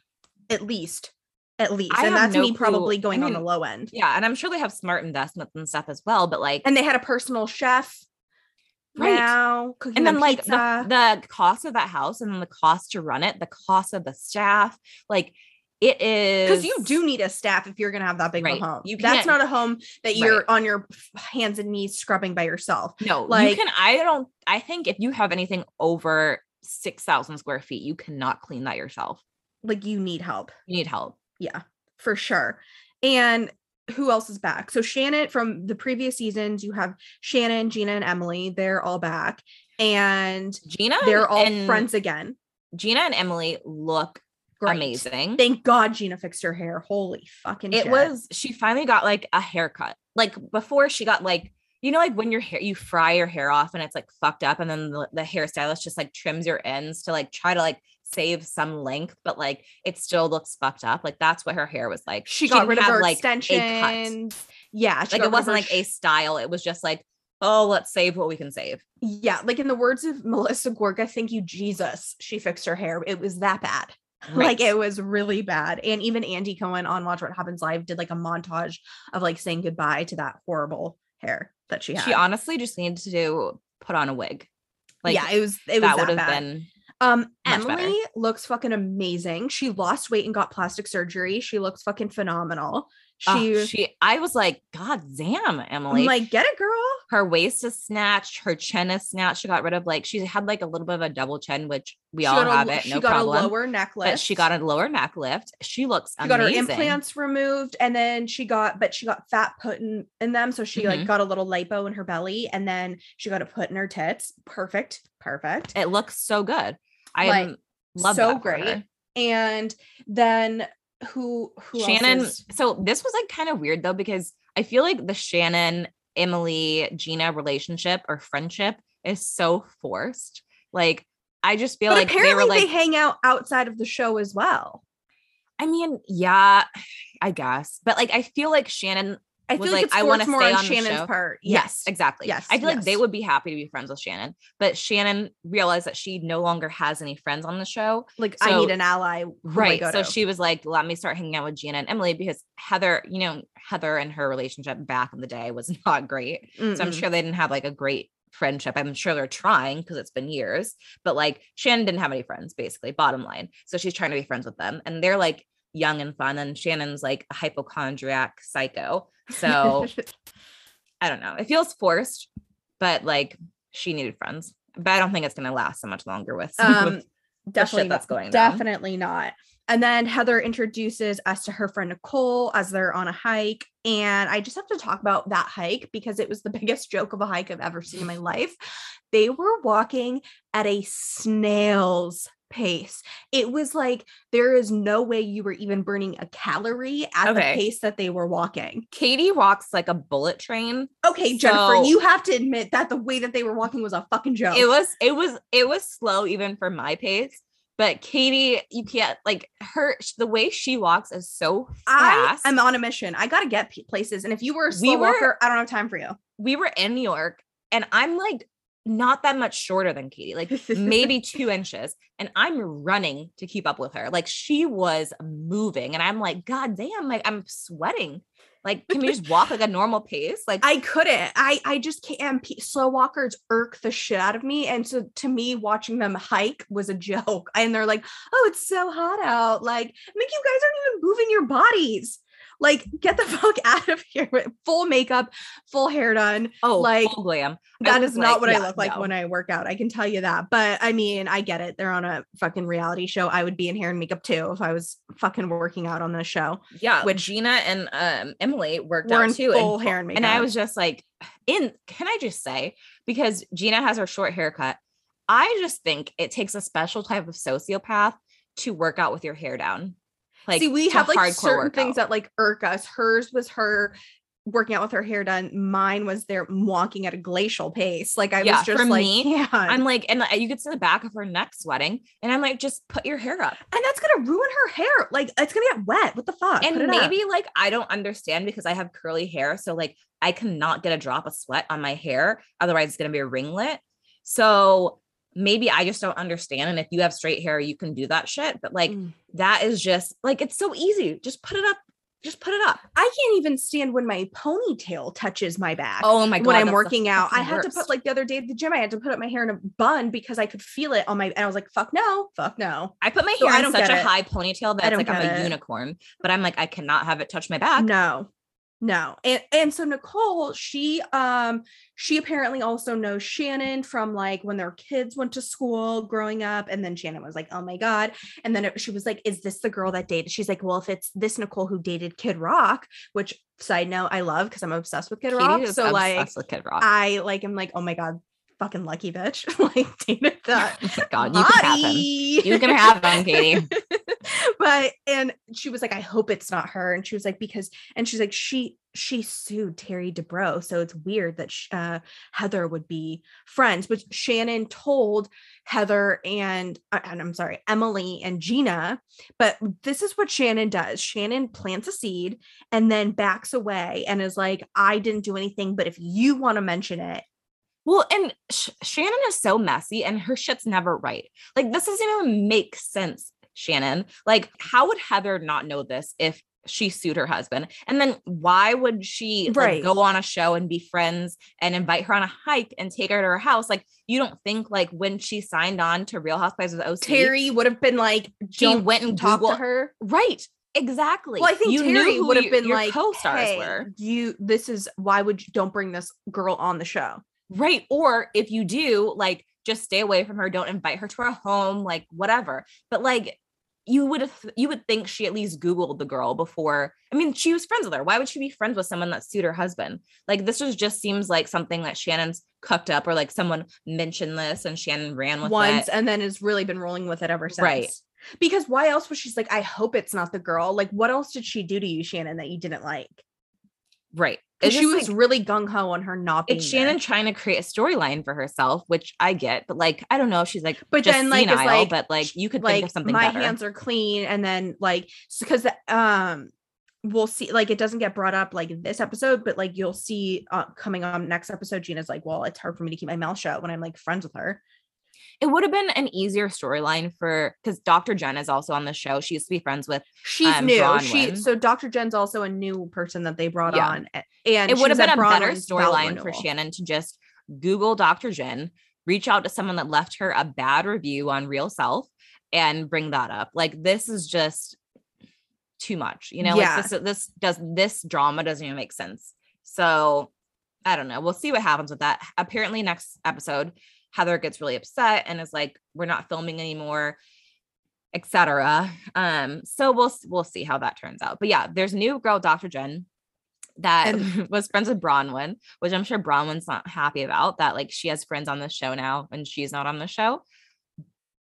at least. At least. I and that's no me clue. probably I going on the low end. Yeah. And I'm sure they have smart investments and stuff as well, but like, And they had a personal chef Right. now cooking and then like the, the cost of that house and then the cost to run it, the cost of the staff, like it is because you do need a staff if you're gonna have that big of a home. You That's can't- a home that you're Right. on your hands and knees scrubbing by yourself. No, Like- you can. I don't. I think if you have anything over six thousand square feet, you cannot clean that yourself. Like you need help. You need help. Yeah, for sure. And who else is back? So Shannon from the previous seasons, you have Shannon, Gina, and Emily. They're all back, and Gina, they're all friends again. Gina and Emily look Great. amazing. Thank God Gina fixed her hair. Holy fucking it shit. was. She finally got like a haircut. Like before, she got like you know, like when your hair you fry your hair off and it's like fucked up, and then the, the hairstylist just like trims your ends to like try to like save some length, but like it still looks fucked up. Like that's what her hair was like. she got didn't rid of have, her like, a cut. extensions. Yeah, she Like it wasn't like sh- a style. It was just like, oh, let's save what we can save. Yeah, like in the words of Melissa Gorga, thank you, Jesus. She fixed her hair. It was that bad. (laughs) Like it was really bad. And even Andy Cohen on Watch What Happens Live did like a montage of like saying goodbye to that horrible hair that she had. She honestly just needed to put on a wig. Like yeah, it was it was that that, would have been Um, much better. Emily looks fucking amazing. She lost weight and got plastic surgery. She looks fucking phenomenal. Oh, She, she I was like, God damn, I'm Emily. like, get it, girl. her waist is snatched, her chin is snatched. She got rid of like she had like a little bit of a double chin, which we She all got a- have it, She no got problem. a lower neck lift. but she got a lower neck lift. She looks She got her implants removed, and then she got, but she got fat put in in them, so she like Mhm. got a little lipo in her belly, and then she got it put in her tits. Perfect, perfect. It looks so good. I Like, love so great. And then who who Shannon. is- So this was like kind of weird though, because I feel like the Shannon, Emily, Gina relationship or friendship is so forced. Like, I just feel but like they apparently they, like, hang out outside of the show as well. I mean, yeah, I guess. But like I feel like Shannon I feel like, like, it's I forced more stay on on Shannon's part. Yes, Yes, exactly. Yes, I feel like they would be happy to be friends with Shannon, but Shannon realized that she no longer has any friends on the show. like I need an ally. Who do I Right. So to? she was like, let me start hanging out with Gina and Emily because Heather, you know, Heather and her relationship back in the day was (laughs) not great. So I'm sure they didn't have like a great friendship. I'm sure they're trying because it's been years, but like Shannon didn't have any friends, basically, bottom line. So she's trying to be friends with them. And they're like young and fun. And Shannon's like a hypochondriac psycho. So (laughs) I don't know. It feels forced, but like she needed friends. But I don't think it's gonna last so much longer with, (laughs) um with definitely that's going down. definitely not and then heather introduces us to her friend nicole as they're on a hike and i just have to talk about that hike because it was the (laughs) biggest joke of a hike i've ever seen in my life they were walking at a snail's pace it was like there is no way you were even burning a calorie at Okay. the pace that they were walking Katie walks like a bullet train. okay jennifer you have to admit that the way that they were walking was a fucking joke It was it was it was slow even for my pace. But Katie, you can't like her the way she walks is so fast. I am on a mission. I gotta get places, and if you were a slow We were- walker, I don't have time for you. we were in New York and I'm like not that much shorter than Katie, like (laughs) maybe two inches. And I'm running to keep up with her. Like she was moving. And I'm like, God damn, like I'm sweating. Like, can we just walk like a normal pace? Like I couldn't. I I just can't. Slow walkers irk the shit out of me, and so to me, watching them hike was a (laughs) joke. And they're like, "Oh, it's so hot out! Like, make you guys aren't even moving your bodies. Like, get the (laughs) fuck out of here! with Full makeup, full hair done. oh like, full glam. That is not like, what I look like no. when I work out. I can tell you that. But I mean, I get it. They're on a fucking reality show. I would be in hair and makeup too if I was fucking working out on the show. yeah, which- which Gina and um Emily worked out in too. full and, hair and makeup. and I was just like, in can I just say, because Gina has her short haircut, I just think it takes a special type of sociopath to work out with your hair down. Like See, we have like certain things that like irk us. Hers was her working out with her hair done. Mine was there walking at a glacial pace. Like I Yeah, was just like, me, yeah. I'm like, and uh, you could see the back of her neck sweating, and I'm like, just put your hair up. and that's gonna ruin her hair. Like it's gonna get wet. What the fuck? and it up. maybe like I don't understand because I have curly hair, so like I cannot get a drop of sweat on my hair, otherwise it's gonna be a ringlet. So maybe I just don't understand. And if you have straight hair, you can do that shit. But like Mm. that is just like it's so easy. Just put it up. Just put it up. I can't even stand when my ponytail touches my back. Oh my god. when I'm that's the working out, I had to put like the other day at the gym, I had to put up my hair in a bun because I could feel it on my. And I was like, "Fuck no, fuck no, I put my So hair in such a it. high ponytail that it's like I'm a it. unicorn, but I'm like, I cannot have it touch my back. no, no." And and so Nicole, she um she apparently also knows Shannon from like when their kids went to school growing up, and then Shannon was like, "Oh my god," and then it, she was like, "Is this the girl that dated?" She's like, "Well, if it's this Nicole who dated Kid Rock," which side note, I love because I'm obsessed with Kid Katie Rock. So like, Kid Rock. I like am like, oh my god, fucking lucky bitch. (laughs) like dated (laughs) that. oh god, you can have him. You can have him, Katie. (laughs) but and she was like, I hope it's not her. And she was like, because and she's like, she she sued Terry Dubrow. So it's weird that uh, Heather would be friends. But Shannon told Heather and, uh, and I'm sorry, Emily and Gina. But this is what Shannon does Shannon plants a seed and then backs away and is like, I didn't do anything. But if you want to mention it, well, and Sh- Shannon is so messy and her shit's never right. Like, this doesn't even make sense, Shannon. Like, how would Heather not know this if she sued her husband. And then why would she right. like, go on a show and be friends and invite her on a hike and take her to her house? Like, you don't think like when she signed on to Real Housewives of OC, Terry would have been like, she went and talked to her, right? Exactly. Well, I think you Terry would have been your like, co-stars hey, were. you. This is why would you don't bring this girl on the show, right? Or if you do, like, just stay away from her. Don't invite her to her home, like whatever. But like you would have you would think she at least googled the girl before i mean she was friends with her why would she be friends with someone that sued her husband like this was just seems like something that shannon's cooked up or like someone mentioned this and shannon ran with once it. and then has really been rolling with it ever since Right. because why else was she's like i hope it's not the girl like what else did she do to you shannon that you didn't like right because she was like, really gung-ho on her not being it's shannon there. trying to create a storyline for herself which i get but like i don't know if she's like But just then, like, senile, like, but like you could like think of something my better hands are clean and then like because um we'll see like it doesn't get brought up like this episode but like you'll see uh, coming on next episode gina's like well it's hard for me to keep my mouth shut when i'm like friends with her it would have been an easier storyline for because dr jen is also on the show she used to be friends with she's Um, new she so dr jen's also a new person that they brought Yeah. on and it would have been a better Braunwyn's ballot storyline for. Shannon to just Google Dr. Jen, reach out to someone that left her a bad review on Real Self, and bring that up. Like this is just too much, you know. Yeah. Like this, this does this drama doesn't even make sense. So I don't know. We'll see what happens with that. Apparently, next episode, Heather gets really upset and is like, "We're not filming anymore." etc um so we'll we'll see how that turns out but yeah there's a new girl dr jen that (laughs) was friends with Braunwyn, which I'm sure Braunwyn's not happy about that. Like she has friends on the show now and she's not on the show.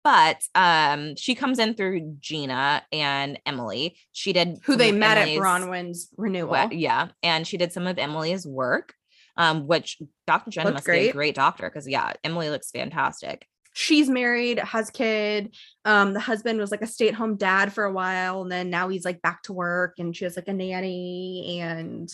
But um, she comes in through Gina and Emily. She did who they met Emily's- at Braunwyn's renewal. Yeah, and she did some of Emily's work, um, which Dr. Jen Looked must be a great. great doctor because yeah, Emily looks fantastic. She's married, has kid. Um, the husband was like a stay-at-home dad for a while, and then now he's like back to work, and she has like a nanny. And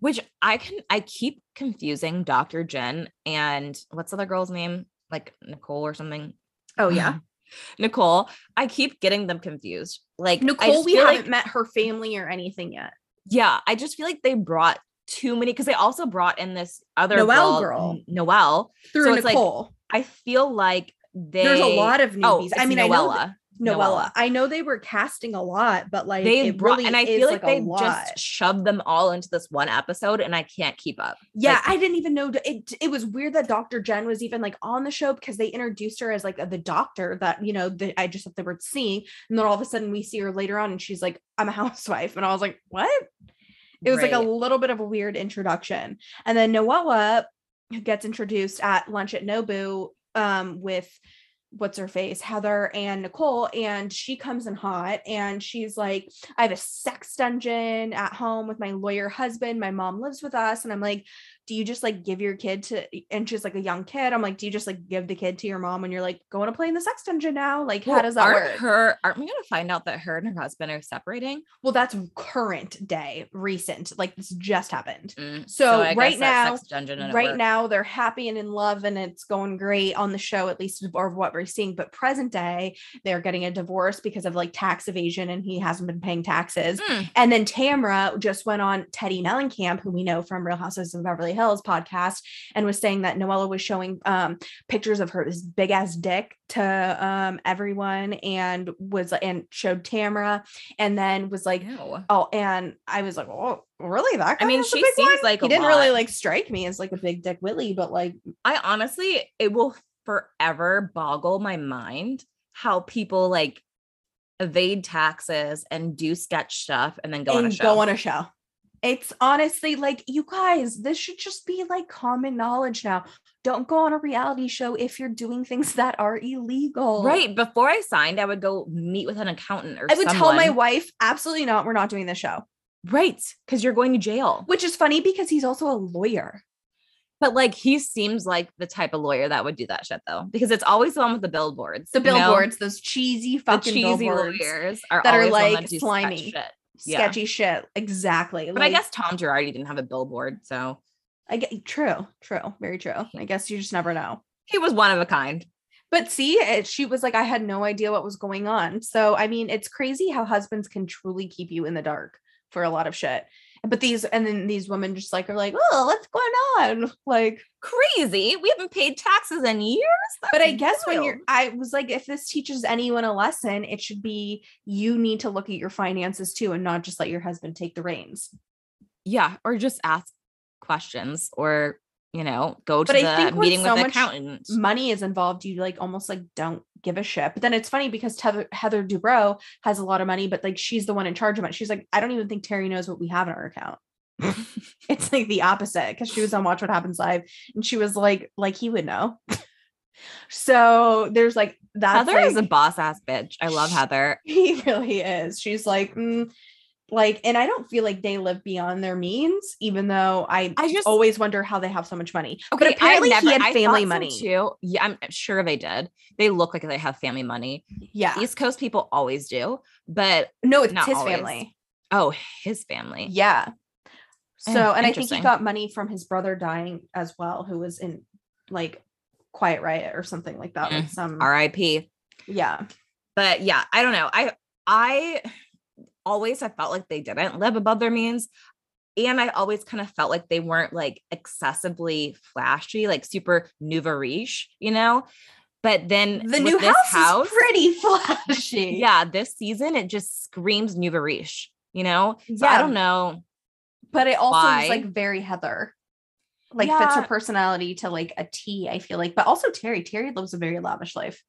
Which I can I keep confusing Dr. Jen and what's the other girl's name? Like Nicole or something. oh yeah, (laughs) Nicole. I keep getting them confused. Like Nicole, we haven't like- met her family or anything yet. yeah, I just feel like they brought too many because they also brought in this other Noelle girl, girl. N- Noelle. Through So it's like, Nicole, I feel like they there's a lot of Oh, newbies. it's I mean, I know Noella. Noella. I know they were casting a lot, but like they brought, really and I feel like, a they just shoved them all into this one episode, and I can't keep up. Yeah, Like, I didn't even know it. It was weird that Dr. Jen was even like on the show because they introduced her as like the doctor that you know that I just thought they were seeing, and then all of a sudden we see her later on, and she's like, "I'm a (laughs) housewife," and I was like, "What?" It was like a little bit of a weird introduction, and then Noella gets introduced at lunch at Nobu um, with what's her face heather and nicole and she comes in hot and she's like i have a sex dungeon at home with my lawyer husband. My mom lives with us. And i'm like do you just like give your kid to and she's like a young kid i'm like do you just like give the kid to your mom when you're like going to play in the sex dungeon now? Like how does that aren't work? Her aren't we gonna find out that her and her husband are separating? well that's current day recent like this just happened. Mm, So guess right now- sex dungeon right now they're happy and in love and it's going great on the show at least or what we're seeing but present day they're getting a divorce because of like tax evasion and he hasn't been paying taxes. Mm, and then Tamra just went on Teddi Mellencamp, who we know from Real Houses of Beverly Hills podcast, and was saying that Noella was showing um, pictures of her this big ass dick to um, everyone, and was and showed Tamra, and then was like, ew. oh, and I was like, oh, really? That? I mean, she seems one? like he didn't really like strike me as like a big dick Willie, but like I honestly, it will forever boggle my mind how people like evade taxes and do sketch stuff and then go on a show. go on a show. It's honestly like you guys, this should just be like common knowledge now. Don't go on a reality show if you're doing things (laughs) that are illegal. right. Before I signed, I would go meet with an accountant or I would tell my wife, absolutely not. We're not doing this show. Right. Because you're going to jail. Which is funny because he's also a lawyer. But like he seems like the type of lawyer that would do that shit though. Because it's always the one with the billboards. The you know? billboards, those cheesy The fucking cheesy billboards lawyers are that are, always like, that do sketch slimy. Shit. Yeah. sketchy shit. Exactly. But I guess Tom Girardi didn't have a billboard, so I get true, true, very true. I guess you just never know. he was one of a kind. But see, it, she was like, I had no idea what was going on. So I mean, it's crazy how husbands can truly keep you in the dark for a lot of shit. But these, and then these women just like are like, oh, what's going on? (laughs) Like, Crazy. We haven't paid taxes in years. but I That's guess when you're. I was like, if this teaches anyone a lesson, it should be you need to look at your finances too, and not just let your husband take the reins. yeah, or just ask questions, or you know, go to But I think the with meeting so with the accountant. money is involved, you like almost like don't give a shit. But then it's funny because Heather, Heather Dubrow has a lot of money, but like she's the one in charge of it. She's like, I don't even think Terry knows what we have in our account. (laughs) it's like the opposite because she was on Watch What Happens Live and she was like, like he would know. so there's like that. Heather is a boss ass bitch. I love Heather. he really is. She's like, mm, like, and I don't feel like they live beyond their means, even though I, I just always wonder how they have so much money. Okay, but apparently never, he had family thought so money. too. Yeah, I'm sure they did. They look like they have family money. Yeah. East Coast people always do, but No, it's Not his always. family. oh, his family. Yeah. So, Eh, and I think he got money from his brother dying as well, who was in like Quiet Riot or something like that. Like Mm, some, R.I.P. yeah. But yeah, I don't know. I I always have felt like they didn't live above their means. And I always kind of felt like they weren't like excessively flashy, like super nouveau riche, you know? But then The new this house, is pretty (laughs) flashy. yeah, this season it just screams nouveau riche, you know? So I don't know. But it also Why? is like very Heather. Like fits her personality to like a T, I feel like. But also Terry. Terry lives a very lavish life.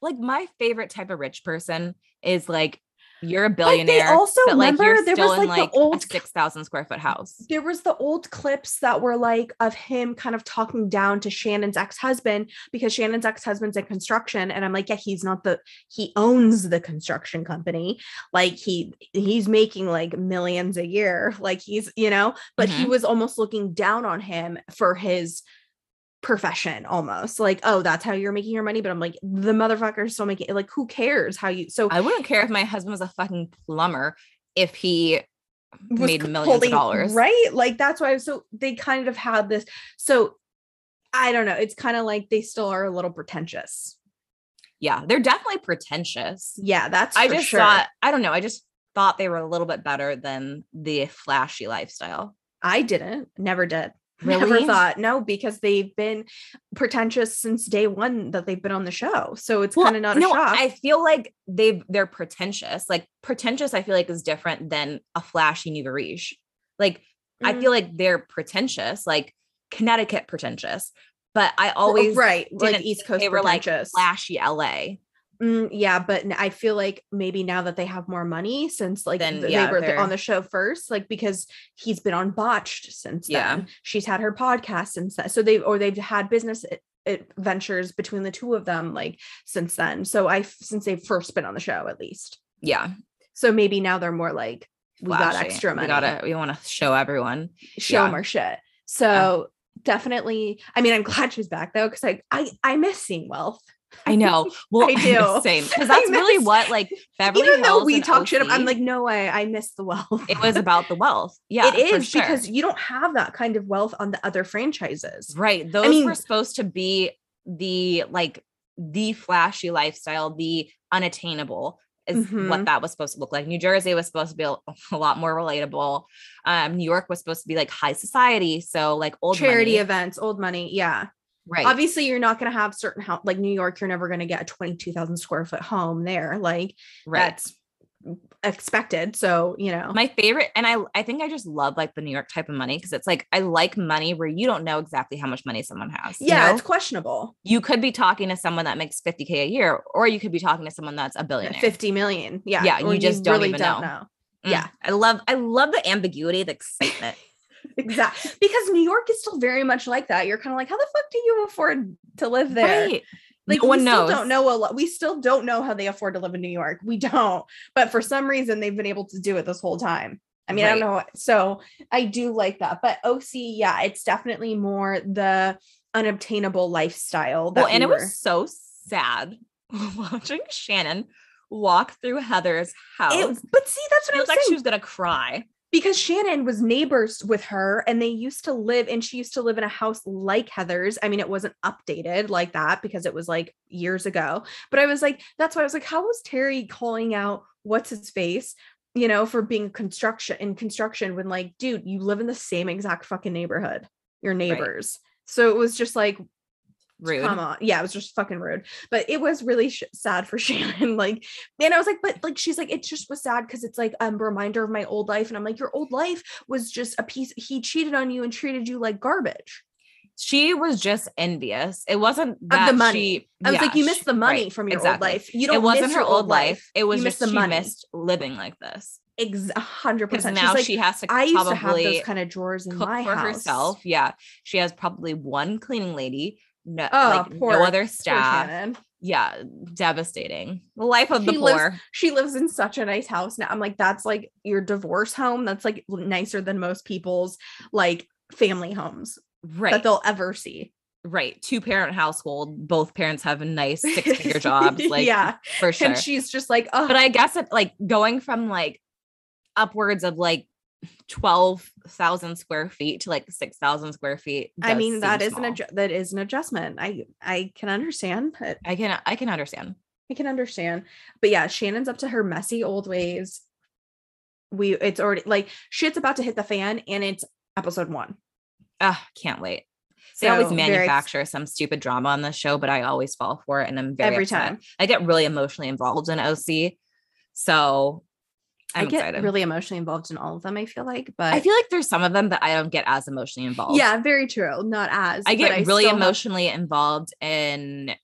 Like my favorite type of rich person is like you're a But they billionaire, also but like remember you're there still was in like, like the old a six thousand square foot house. there was the old clips that were like of him kind of talking down to Shannon's ex-husband because Shannon's ex-husband's in construction and I'm like yeah he's not the he owns the construction company like he he's making like millions a year like he's you know but he Mhm. was almost looking down on him for his profession almost like oh that's how you're making your money but I'm like the motherfucker's still making it like who cares how you so I wouldn't care if my husband was a fucking plumber if he made millions holding- of dollars. right like that's why so they kind of had this so i don't know it's kind of like they still are a little pretentious Yeah, they're definitely pretentious. yeah that's I just sure. thought, I don't know, I just thought they were a little bit better than the flashy lifestyle. i didn't never did never Really? thought no because they've been pretentious since day one that they've been on the show so it's Well, kind of not a no, shock I feel like they've they're pretentious. Like pretentious, I feel like is different than a flashy nouveau riche. Like I Mm. feel like they're pretentious, like Connecticut pretentious. But I always right like didn't east coast they were like pretentious flashy LA. Mm, yeah, but I feel like maybe now that they have more money since like Then, th- yeah, they were they're- on the show first, like because he's been on botched since Yeah. then. She's had her podcast since then. So they've or they've had business adventures between the two of them like since then. So I since they've first been on the show at least. Yeah. So maybe now they're more like we got extra money. We gotta we want to show everyone. show yeah. them our shit. So definitely. I mean, I'm glad she's back though because I I I miss seeing wealth. I know. (laughs) Well, I (laughs) do. same because I that's really what like Beverly Even though Hills we and talk shit, about I'm like, no way. I miss the wealth. it was about the wealth. (laughs) Yeah, It is sure. because you don't have that kind of wealth on the other franchises. right. Those mean- were supposed to be the like the flashy lifestyle, the unattainable is Mhm. what that was supposed to look like. New Jersey was supposed to be a, a lot more relatable. Um, New York was supposed to be like high society, so like old Charity money. events, old money. Yeah. Right? Obviously, you're not going to have certain house like New York. You're never going to get a 22,000 square foot home there. Like right. that's expected. So, you know, my favorite and i i think i just love like the new york type of money because it's like i like money where you don't know exactly how much money someone has you yeah, know? it's questionable. you could be talking to someone that makes 50k a year or you could be talking to someone that's a billionaire 50 million. Yeah. Yeah, you just don't even know. know. Mm. yeah. i love i love the ambiguity the excitement (laughs) Exactly. Because New York is still very much like that. You're kind of like, how the fuck do you afford to live there? right Like no one we still knows don't know a lot. We still don't know how they afford to live in New York. We don't. But for some reason, they've been able to do it this whole time. I mean, I don't Right. know. So I do like that. But OC, yeah, it's definitely more the unobtainable lifestyle. That Well, and we it was so sad (laughs) watching Shannon walk through Heather's house. It, but see, that's what I'm was like saying. she was gonna cry. Because Shannon was neighbors with her and they used to live and she used to live in a house like Heather's. I mean, it wasn't updated like that because it was like years ago. But I was like, that's why I was like, how was Terry calling out what's his face, you know, for being construction in construction when like, dude, you live in the same exact fucking neighborhood, your neighbors. So it was just like, Rude. come on. Yeah, it was just fucking rude. But it was really sh- sad for (laughs) Shannon. Like, and I was like, but like, she's like, it just was sad because it's like um, a reminder of my old life. And I'm like, your old life was just a piece. He cheated on you and treated you like garbage. She was just envious. It wasn't the money. she- I was yeah, like, you missed the money right, from your exactly. old life. You don't. It wasn't miss her old life. It was You just the she money. missed living like this. Ex- hundred Because percent. now like, she has to I used to have those kind of drawers in cook my for house. herself. Yeah, she has probably one cleaning lady. No, Oh, like poor- no other staff. Yeah, devastating. The life of the She lives- poor. She lives in such a nice house now. I'm like, that's like your divorce home. That's like nicer than most people's like family homes Right. that they'll ever see. right. Two parent household. Both parents have a nice six figure (laughs) jobs. Like, yeah. for sure. And she's just like, oh, but I guess it like going from like upwards of like 12,000 square feet to like 6,000 square feet. I mean, that is an adju- that is an adjustment. I I can understand it. I can I can understand. I can understand. But yeah, Shannon's up to her messy old ways. We it's already like shit's about to hit the fan and it's episode one. Ah, can't wait. They always So, ex- manufacture some stupid drama on the show, but I always fall for it and I'm very every upset. time. I get really emotionally involved in OC. So I'm i get excited. really emotionally involved in all of them, I feel like. But I feel like there's some of them that I don't get as emotionally involved. yeah, very true. Not as I get really have- emotionally involved in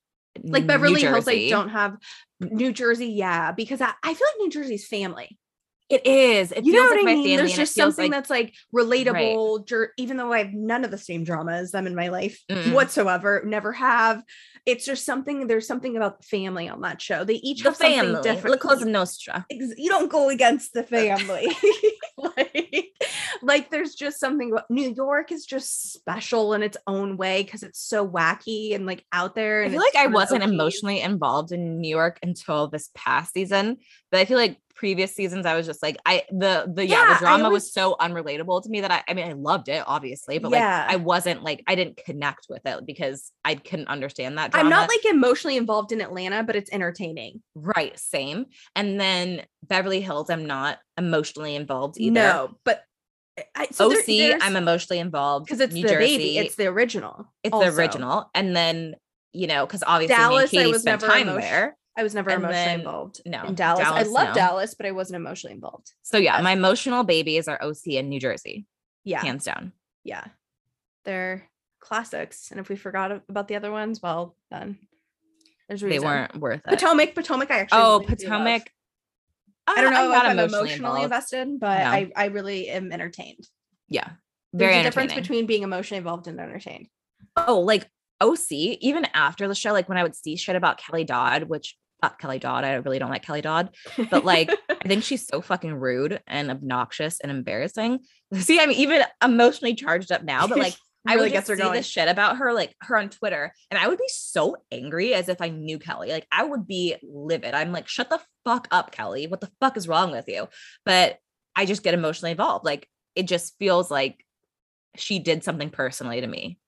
like Beverly Hills, I don't have New Jersey, yeah, because I, I feel like New Jersey's family. It is. It you know what like I mean? There's just something like- that's like relatable, jer- even though I have none of the same drama as them in my life Mm-mm. whatsoever, never have. It's just something, there's something about the family on that show. They each the have something family. La different. Cosa Nostra. You don't go against the family. (laughs) (laughs) like, like there's just something about New York is just special in its own way because it's so wacky and like out there. I feel like I wasn't OGs. emotionally involved in New York until this past season, but I feel like previous seasons I was just like I the the yeah, Yeah, the drama always- was so unrelatable to me that I I mean I loved it obviously, but Yeah. like I wasn't like I didn't connect with it because I couldn't understand that drama. I'm not like emotionally involved in Atlanta, but it's entertaining. right, same. And then Beverly Hills, I'm not emotionally involved either. No, but eh, I, so there- OC, there's- I'm emotionally involved because it's New the Jersey, baby, it's the original. it's also. the original, and then you know because obviously me and Dallas, I Katie was spent time emotion- there. I was never And emotionally then- involved no, in Dallas. I love no. Dallas, but I wasn't emotionally involved. So yeah, my emotional babies are OC and New Jersey, Yeah, hands down. yeah, they're classics. And if we forgot about the other ones, well, then there's a They weren't worth it. Potomac. Potomac. I actually. oh, really. Potomac. I don't know if got I'm emotionally, invested, but No. I I really am entertained. Yeah, very There's a difference between being emotionally involved and entertained. oh, like OC. Even after the show, like when I would see shit about Kelly Dodd, which not Kelly Dodd, I really don't like Kelly Dodd. But, like, I think (laughs) she's so fucking rude and obnoxious and embarrassing. (laughs) See, I'm even emotionally charged up now, but like (laughs) I really would gets her see going. this shit about her, like her on Twitter, and I would be so angry as if I knew Kelly. Like I would be livid. I'm like, shut the fuck up, Kelly. What the fuck is wrong with you? But I just get emotionally involved. Like it just feels like she did something personally to me.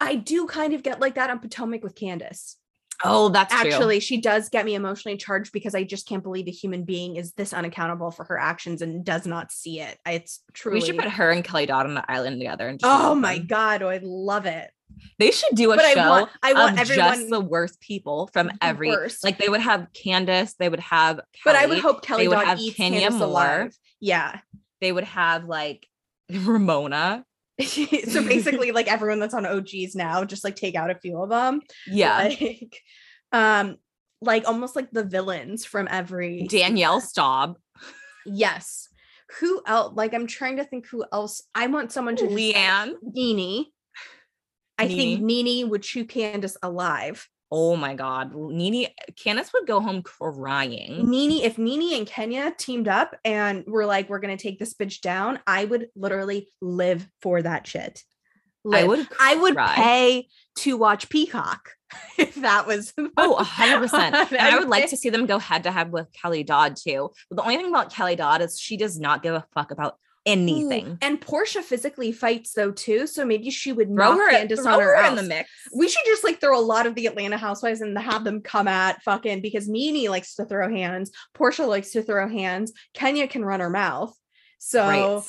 I do kind of get like that on Potomac with Candace. Oh, that's true. Actually, she does get me emotionally charged because I just can't believe a human being is this unaccountable for her actions and does not see it. It's truly. we should put her and Kelly Dodd on the island together. And just Oh my them. god, oh, I love it. They should do a But I want, I want everyone. just the worst people from every. worst. Like they would have Candace. They would have. but I would hope Kelly they would Dodd have eats Kenya Candace Moore. alive. Yeah. They would have like (laughs) Ramona. (laughs) so basically, like everyone that's on OGs now, just like take out a few of them. Yeah. Like, (laughs) um, like almost like the villains from every Danielle Staub, Yes. Who else? Like, I'm trying to think who else. I want someone to Leanne. Nene. I think Nene would chew Candace alive. Oh my God. Nene, Candace would go home crying. Nene, if Nene and Kenya teamed up and were like, we're gonna take this bitch down, I would literally live for that shit. I Live. would I would pay to watch Peacock (laughs) if that was Oh, 100%. (laughs) (laughs) And I would like to see them go head to head with Kelly Dodd too. But the only thing about Kelly Dodd is she does not give a fuck about anything. Ooh, And Porsha physically fights though too, so maybe she would Throw knock her, Candace throw on her, her in the mix. We should just like throw a lot of the Atlanta housewives and have them come at fucking because Mimi likes to throw hands, Porsha likes to throw hands, Kenya can run her mouth. So Right.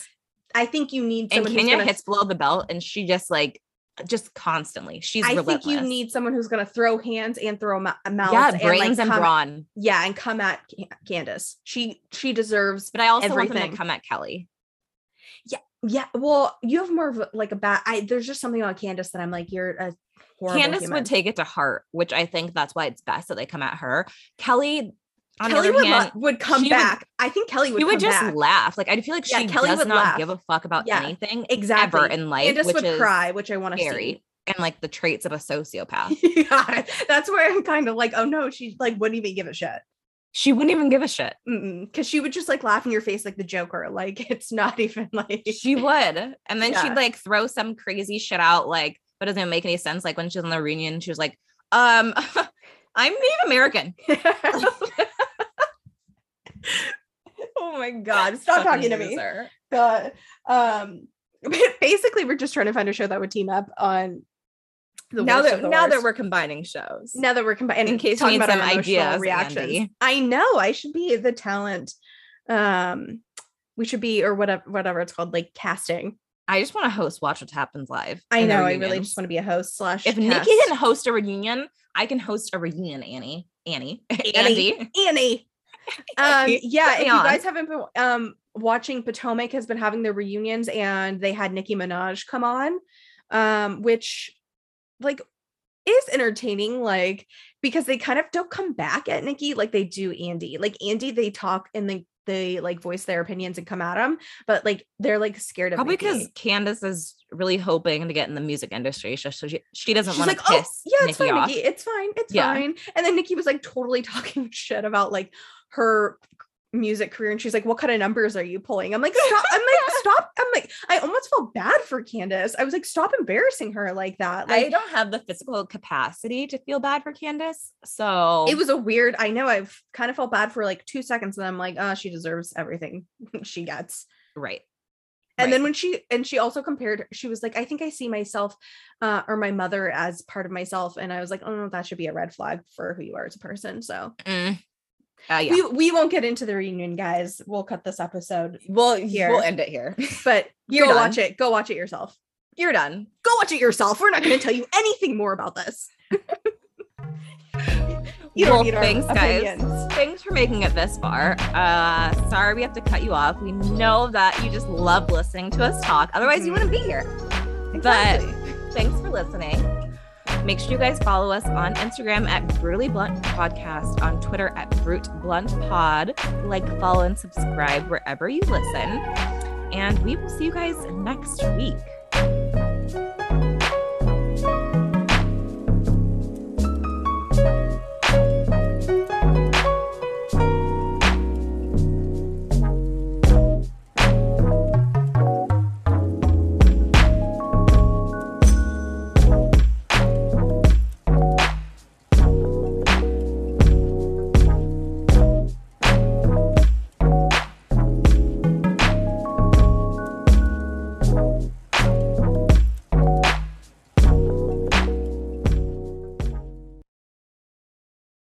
I think you need And someone who's Kenya gonna hits below the belt and she just like, just constantly. She's I relentless. think you need someone who's going to throw hands and throw mou- mouths. yeah, and, brains like, and come- brawn. Yeah, and come at Can- Candace. She she deserves. But I also want them to come at Kelly. Yeah, well, you have more of a, like a bad. I there's just something about Candiace that I'm like, you're a horrible Candiace human. would take it to heart, which I think that's why it's best that they come at her. Kelly, on Kelly the would, other lo- would come she would- back. I think Kelly would. she would just back. laugh. Like I feel like Yeah, she Kelly does would not laugh. give a fuck about Yeah, anything exactly. ever in life, Candiace would cry, which I want to see. and like the traits of a sociopath. (laughs) yeah, that's where I'm kind of like, oh no, she like wouldn't even give a shit. She wouldn't even give a shit. Because she would just like laugh in your face like the Joker. Like (laughs) it's not even like She would, and then Yeah. she'd like throw some crazy shit out, like, but it doesn't make any sense. Like when she was on the reunion, she was like, "Um, (laughs) I'm Native American." (laughs) oh my god, stop Fucking talking to me. the um basically we're just trying to find a show that would team up on the now worst that now that we're combining shows. now that we're combining In case you talking need about some ideas, reactions Andy. i know i should be the talent um we should be or whatever whatever it's called like casting I just want to host Watch What Happens Live. i know i really just want to be a host slash If cast. Nicki can host a reunion, I can host a reunion. Annie, Annie, (laughs) Annie. Andy. Annie. (laughs) Um, yeah, if you guys haven't been um watching Potomac has been having their reunions and they had Nicki Minaj come on, um, which like is entertaining, like because they kind of don't come back at Nicki like they do Andy. Like Andy, they talk and they they like voice their opinions and come at him, but like they're like scared of Probably because Candiace is really hoping to get in the music industry, so she she doesn't want to like, oh, yeah, it's Nicki fine, off. Nicki. It's fine. It's Yeah. fine. And then Nicki was like totally (laughs) talking shit about like her music career. And she's like, what kind of numbers are you pulling? I'm like, (laughs) stop. I'm like, stop. I'm like, I almost felt bad for Candiace. I was like, stop embarrassing her like that. like, I don't have the physical capacity to feel bad for Candiace, so it was a weird, I know I've kind of felt bad for like two seconds. And I'm like, oh, she deserves everything (laughs) she gets. right. And then when she and she also compared, she was like, I think I see myself uh, or my mother as part of myself. And I was like, oh no, that should be a red flag for who you are as a person. So Mm. Uh, yeah, we, we won't get into the reunion, guys. We'll cut this episode, we'll here. we'll end it here. (laughs) (laughs) but You're go done. watch it. Go watch it yourself. You're done. Go watch it yourself. We're not going to tell you anything more about this. (laughs) You don't well, thanks, guys. Thanks for making it this far. Uh, sorry we have to cut you off. We know that you just love listening to us talk. Otherwise, you Mhm. wouldn't be here. Exactly. Thanks for listening. Make sure you guys follow us on Instagram at Brutally Blunt Podcast, on Twitter at Brute Blunt Pod. Like, follow, and subscribe wherever you listen. And we will see you guys next week.